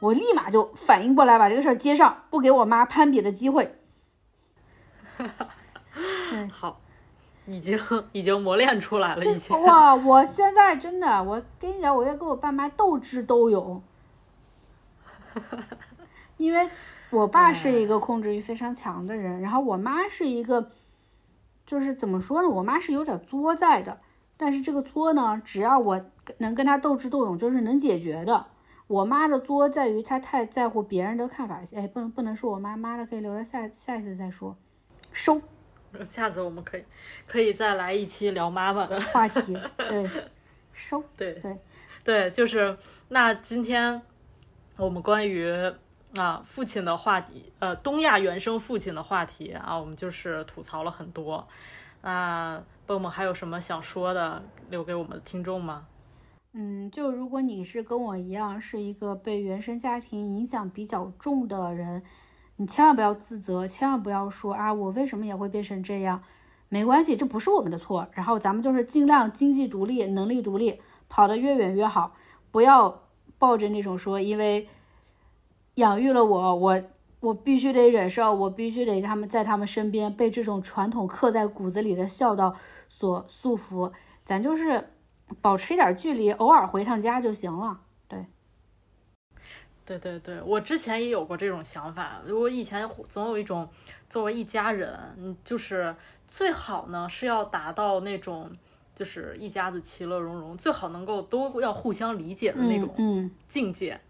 我立马就反应过来，把这个事儿接上，不给我妈攀比的机会。(laughs) 好，已经已经磨练出来了一些。哇！我现在真的，我跟你讲，我要跟我爸妈斗智斗勇，(laughs) 因为我爸是一个控制欲非常强的人，然后我妈是一个，就是怎么说呢？我妈是有点作在的，但是这个作呢，只要我能跟她斗智斗勇，就是能解决的。我妈的作在于她太在乎别人的看法，哎，不能不能说我妈妈的，可以留着下下一次再说。收 (laughs) 下次我们可以可以再来一期聊妈妈的话题，对，(laughs) 收对对对，就是那今天我们关于啊父亲的话题，呃，东亚原生父亲的话题啊，我们就是吐槽了很多。那蹦蹦还有什么想说的，留给我们的听众吗？嗯，就如果你是跟我一样是一个被原生家庭影响比较重的人，你千万不要自责，千万不要说啊，我为什么也会变成这样？没关系，这不是我们的错。然后咱们就是尽量经济独立、能力独立，跑得越远越好。不要抱着那种说，因为养育了我，我我必须得忍受，我必须得他们在他们身边被这种传统刻在骨子里的孝道所束缚。咱就是保持一点距离，偶尔回趟家就行了。对，对对对，我之前也有过这种想法。我以前总有一种，作为一家人，嗯，就是最好呢是要达到那种，就是一家子其乐融融，最好能够都要互相理解的那种嗯境界。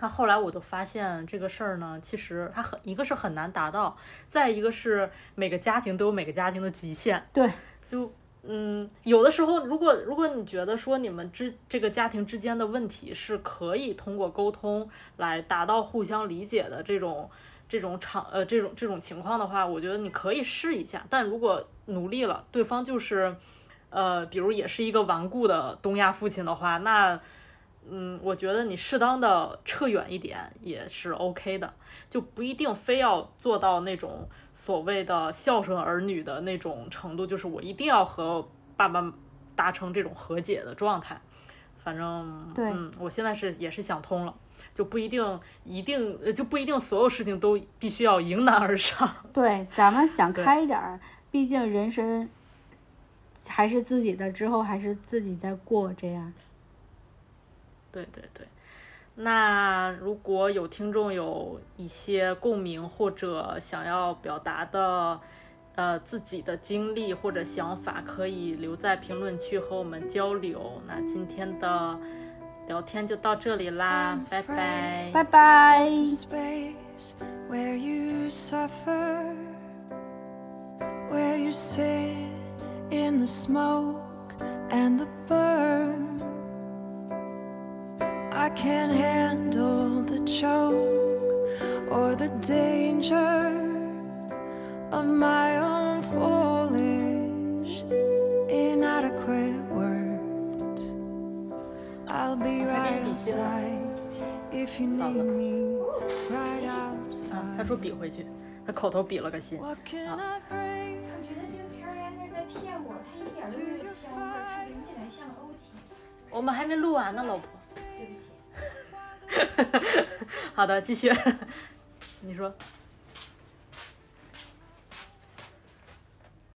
那后来我就发现这个事儿呢，其实它很一个是很难达到，再一个是每个家庭都有每个家庭的极限。对，就嗯，有的时候，如果如果你觉得说你们之这个家庭之间的问题是可以通过沟通来达到互相理解的这种这种场呃这种这种情况的话，我觉得你可以试一下。但如果努力了，对方就是呃，比如也是一个顽固的东亚父亲的话，那嗯，我觉得你适当的撤远一点也是 OK 的，就不一定非要做到那种所谓的孝顺儿女的那种程度，就是我一定要和爸爸达成这种和解的状态。反正，对嗯，我现在是也是想通了，就不一定一定呃就不一定所有事情都必须要迎难而上。(laughs) 对，咱们想开一点儿，毕竟人生还是自己的，之后还是自己在过，这样。对对对，那如果有听众有一些共鸣或者想要表达的，呃，自己的经历或者想法，可以留在评论区和我们交流。那今天的聊天就到这里啦，拜拜。拜拜。space where you suffer, where you sit in the smoke and the burn. I can't handle the choke or the danger of my own foolish, inadequate words. I'll be right outside if you need me, right 啊，他 outside. 说比回去，他口头比了个心。What can I bring 我觉得这个片儿原来是在骗我，它一点都没有香味闻起来像欧芹。我们还没录完呢，老婆。(laughs) 好的，继续。(laughs) 你说，